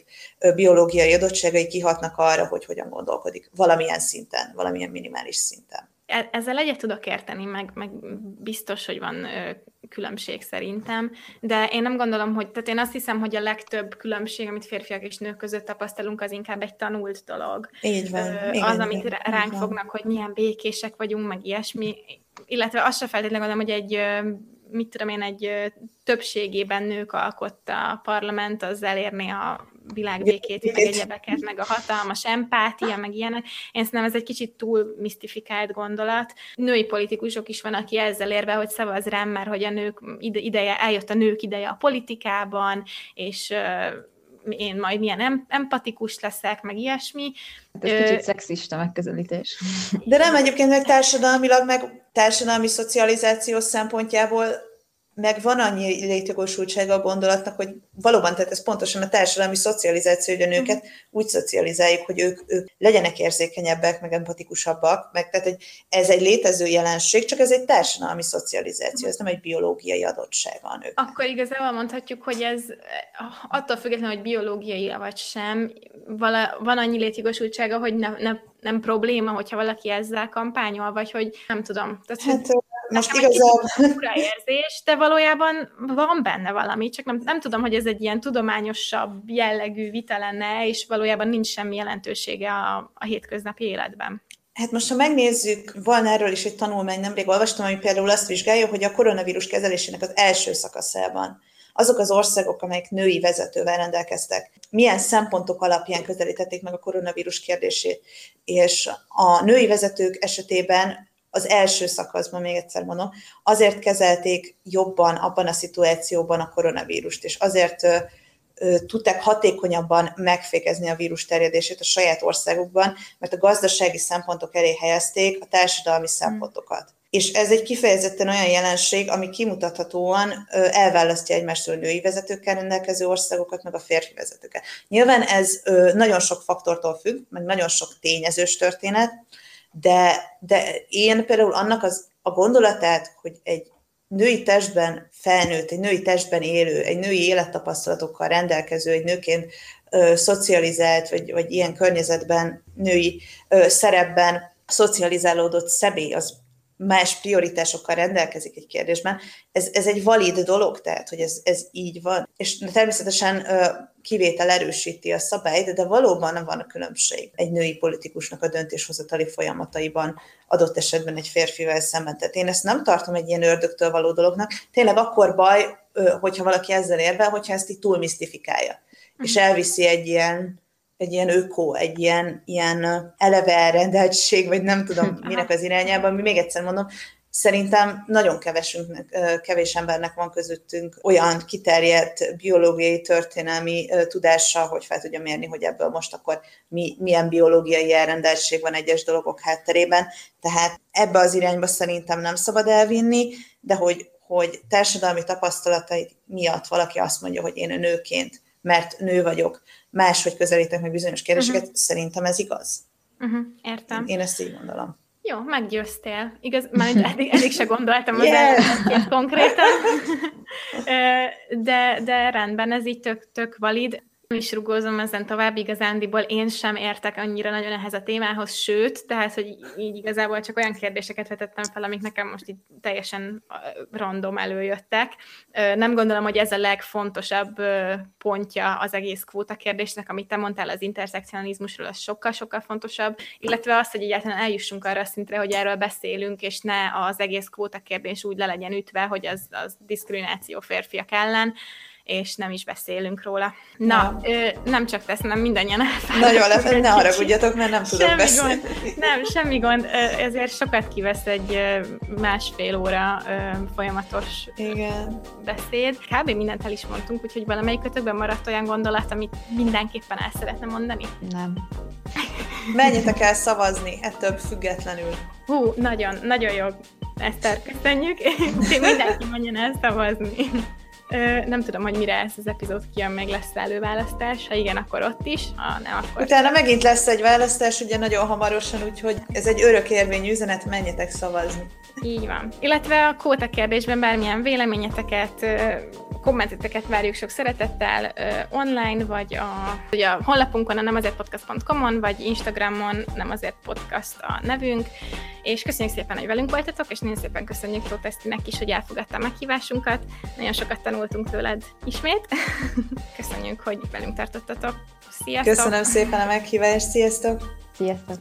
biológiai adottságai kihatnak arra, hogy hogyan gondolkodik valamilyen szinten, valamilyen minimális szinten. e- ezzel egyet tudok érteni, meg, meg biztos, hogy van ö, különbség szerintem, de én nem gondolom, hogy, tehát én azt hiszem, hogy a legtöbb különbség, amit férfiak és nők között tapasztalunk, az inkább egy tanult dolog. Így van. Ö, igen, az, amit igen, ránk van. fognak, hogy milyen békések vagyunk, meg ilyesmi, illetve azt se feltétlenül gondolom, hogy egy mit tudom én, egy többségében nők alkotta a parlament, az elérni a világbékét, meg egyebeket, meg a hatalmas empátia, meg ilyenek. Én szerintem ez egy kicsit túl misztifikált gondolat. Női politikusok is van, aki ezzel érve, hogy szavaz rám, mert hogy a nők ideje, eljött a nők ideje a politikában, és én majd milyen empatikus leszek, meg ilyesmi. Hát ez kicsit szexista megközelítés. De nem egyébként meg társadalmilag, meg társadalmi szocializáció szempontjából meg van annyi létjogosultsága a gondolatnak, hogy valóban, tehát ez pontosan a társadalmi szocializáció, hogy a nőket úgy szocializáljuk, hogy ők, ők legyenek érzékenyebbek, meg empatikusabbak, meg tehát hogy ez egy létező jelenség, csak ez egy társadalmi szocializáció, ez nem egy biológiai adottsága a nők. Akkor igazából mondhatjuk, hogy ez attól függetlenül, hogy biológiai vagy sem, vala, van annyi létjogosultsága, hogy ne, ne, nem probléma, hogyha valaki ezzel kampányol, vagy hogy nem tudom. Tehát, hát, most igazából... érzés, de valójában van benne valami, csak nem, nem tudom, hogy ez egy ilyen tudományosabb jellegű vita lenne, és valójában nincs semmi jelentősége a, a hétköznapi életben. Hát most, ha megnézzük, van erről is egy tanulmány, nemrég olvastam, ami például azt vizsgálja, hogy a koronavírus kezelésének az első szakaszában azok az országok, amelyek női vezetővel rendelkeztek, milyen szempontok alapján közelítették meg a koronavírus kérdését. És a női vezetők esetében az első szakaszban, még egyszer mondom, azért kezelték jobban abban a szituációban a koronavírust, és azért tudták hatékonyabban megfékezni a vírus terjedését a saját országukban, mert a gazdasági szempontok elé helyezték a társadalmi szempontokat. És ez egy kifejezetten olyan jelenség, ami kimutathatóan elválasztja egymástól női vezetőkkel rendelkező országokat, meg a férfi vezetőkkel. Nyilván ez nagyon sok faktortól függ, meg nagyon sok tényezős történet, de, de én például annak az, a gondolatát, hogy egy női testben felnőtt, egy női testben élő, egy női élettapasztalatokkal rendelkező, egy nőként ö, szocializált, vagy, vagy ilyen környezetben, női ö, szerepben szocializálódott személy, az más prioritásokkal rendelkezik egy kérdésben, ez, ez egy valid dolog, tehát, hogy ez, ez így van. És természetesen kivétel erősíti a szabályt, de valóban van a különbség egy női politikusnak a döntéshozatali folyamataiban, adott esetben egy férfivel szemben. Tehát én ezt nem tartom egy ilyen ördögtől való dolognak. Tényleg akkor baj, hogyha valaki ezzel érvel, hogyha ezt így túl misztifikálja, és mhm. elviszi egy ilyen egy ilyen öko, egy ilyen, ilyen eleve elrendeltség, vagy nem tudom minek az irányában, ami még egyszer mondom, Szerintem nagyon kevesünknek, kevés embernek van közöttünk olyan kiterjedt biológiai, történelmi tudása, hogy fel tudja mérni, hogy ebből most akkor mi, milyen biológiai elrendeltség van egyes dolgok hátterében. Tehát ebbe az irányba szerintem nem szabad elvinni, de hogy, hogy társadalmi tapasztalatai miatt valaki azt mondja, hogy én nőként, mert nő vagyok, máshogy közelítek meg bizonyos kérdéseket, uh-huh. szerintem ez igaz. Uh-huh. Értem. Én ezt így gondolom. Jó, meggyőztél. Igaz, már eddig, eddig se gondoltam yeah. az konkrétan. de, de rendben, ez így tök, tök valid is rugózom ezen tovább, igazándiból én sem értek annyira nagyon ehhez a témához, sőt, tehát, hogy így igazából csak olyan kérdéseket vetettem fel, amik nekem most itt teljesen random előjöttek. Nem gondolom, hogy ez a legfontosabb pontja az egész kvóta kérdésnek, amit te mondtál az interszekcionalizmusról, az sokkal-sokkal fontosabb, illetve az, hogy egyáltalán eljussunk arra a szintre, hogy erről beszélünk, és ne az egész kvóta kérdés úgy le legyen ütve, hogy az, az diszkrimináció férfiak ellen, és nem is beszélünk róla. Na, ja. ö, nem csak tesz, nem mindannyian Nagyon lefelé, ne haragudjatok, mert nem tudok semmi beszélni. Gond, nem, semmi gond, ezért sokat kivesz egy másfél óra folyamatos Igen. beszéd. Kb. mindent el is mondtunk, úgyhogy valamelyik kötökben maradt olyan gondolat, amit mindenképpen el szeretne mondani? Nem. Menjetek el szavazni, ettől függetlenül. Hú, nagyon, nagyon jó. Eszter, köszönjük. Mindenki menjen el szavazni. Nem tudom, hogy mire ez az epizód kijön, még lesz előválasztás. Ha igen, akkor ott is, ha nem, akkor... Utána megint lesz egy választás, ugye nagyon hamarosan, úgyhogy ez egy örökérvényű üzenet, menjetek szavazni. Így van. Illetve a kóta kérdésben bármilyen véleményeteket, kommenteteket várjuk sok szeretettel online, vagy a, ugye a honlapunkon, a nemazértpodcast.com-on, vagy Instagramon, nem azért podcast a nevünk, és köszönjük szépen, hogy velünk voltatok, és nagyon szépen köszönjük Protestinek is, hogy elfogadta a meghívásunkat. Nagyon sokat tanultunk tőled ismét. Köszönjük, hogy velünk tartottatok. Sziasztok! Köszönöm szépen a meghívást, sziasztok! Sziasztok!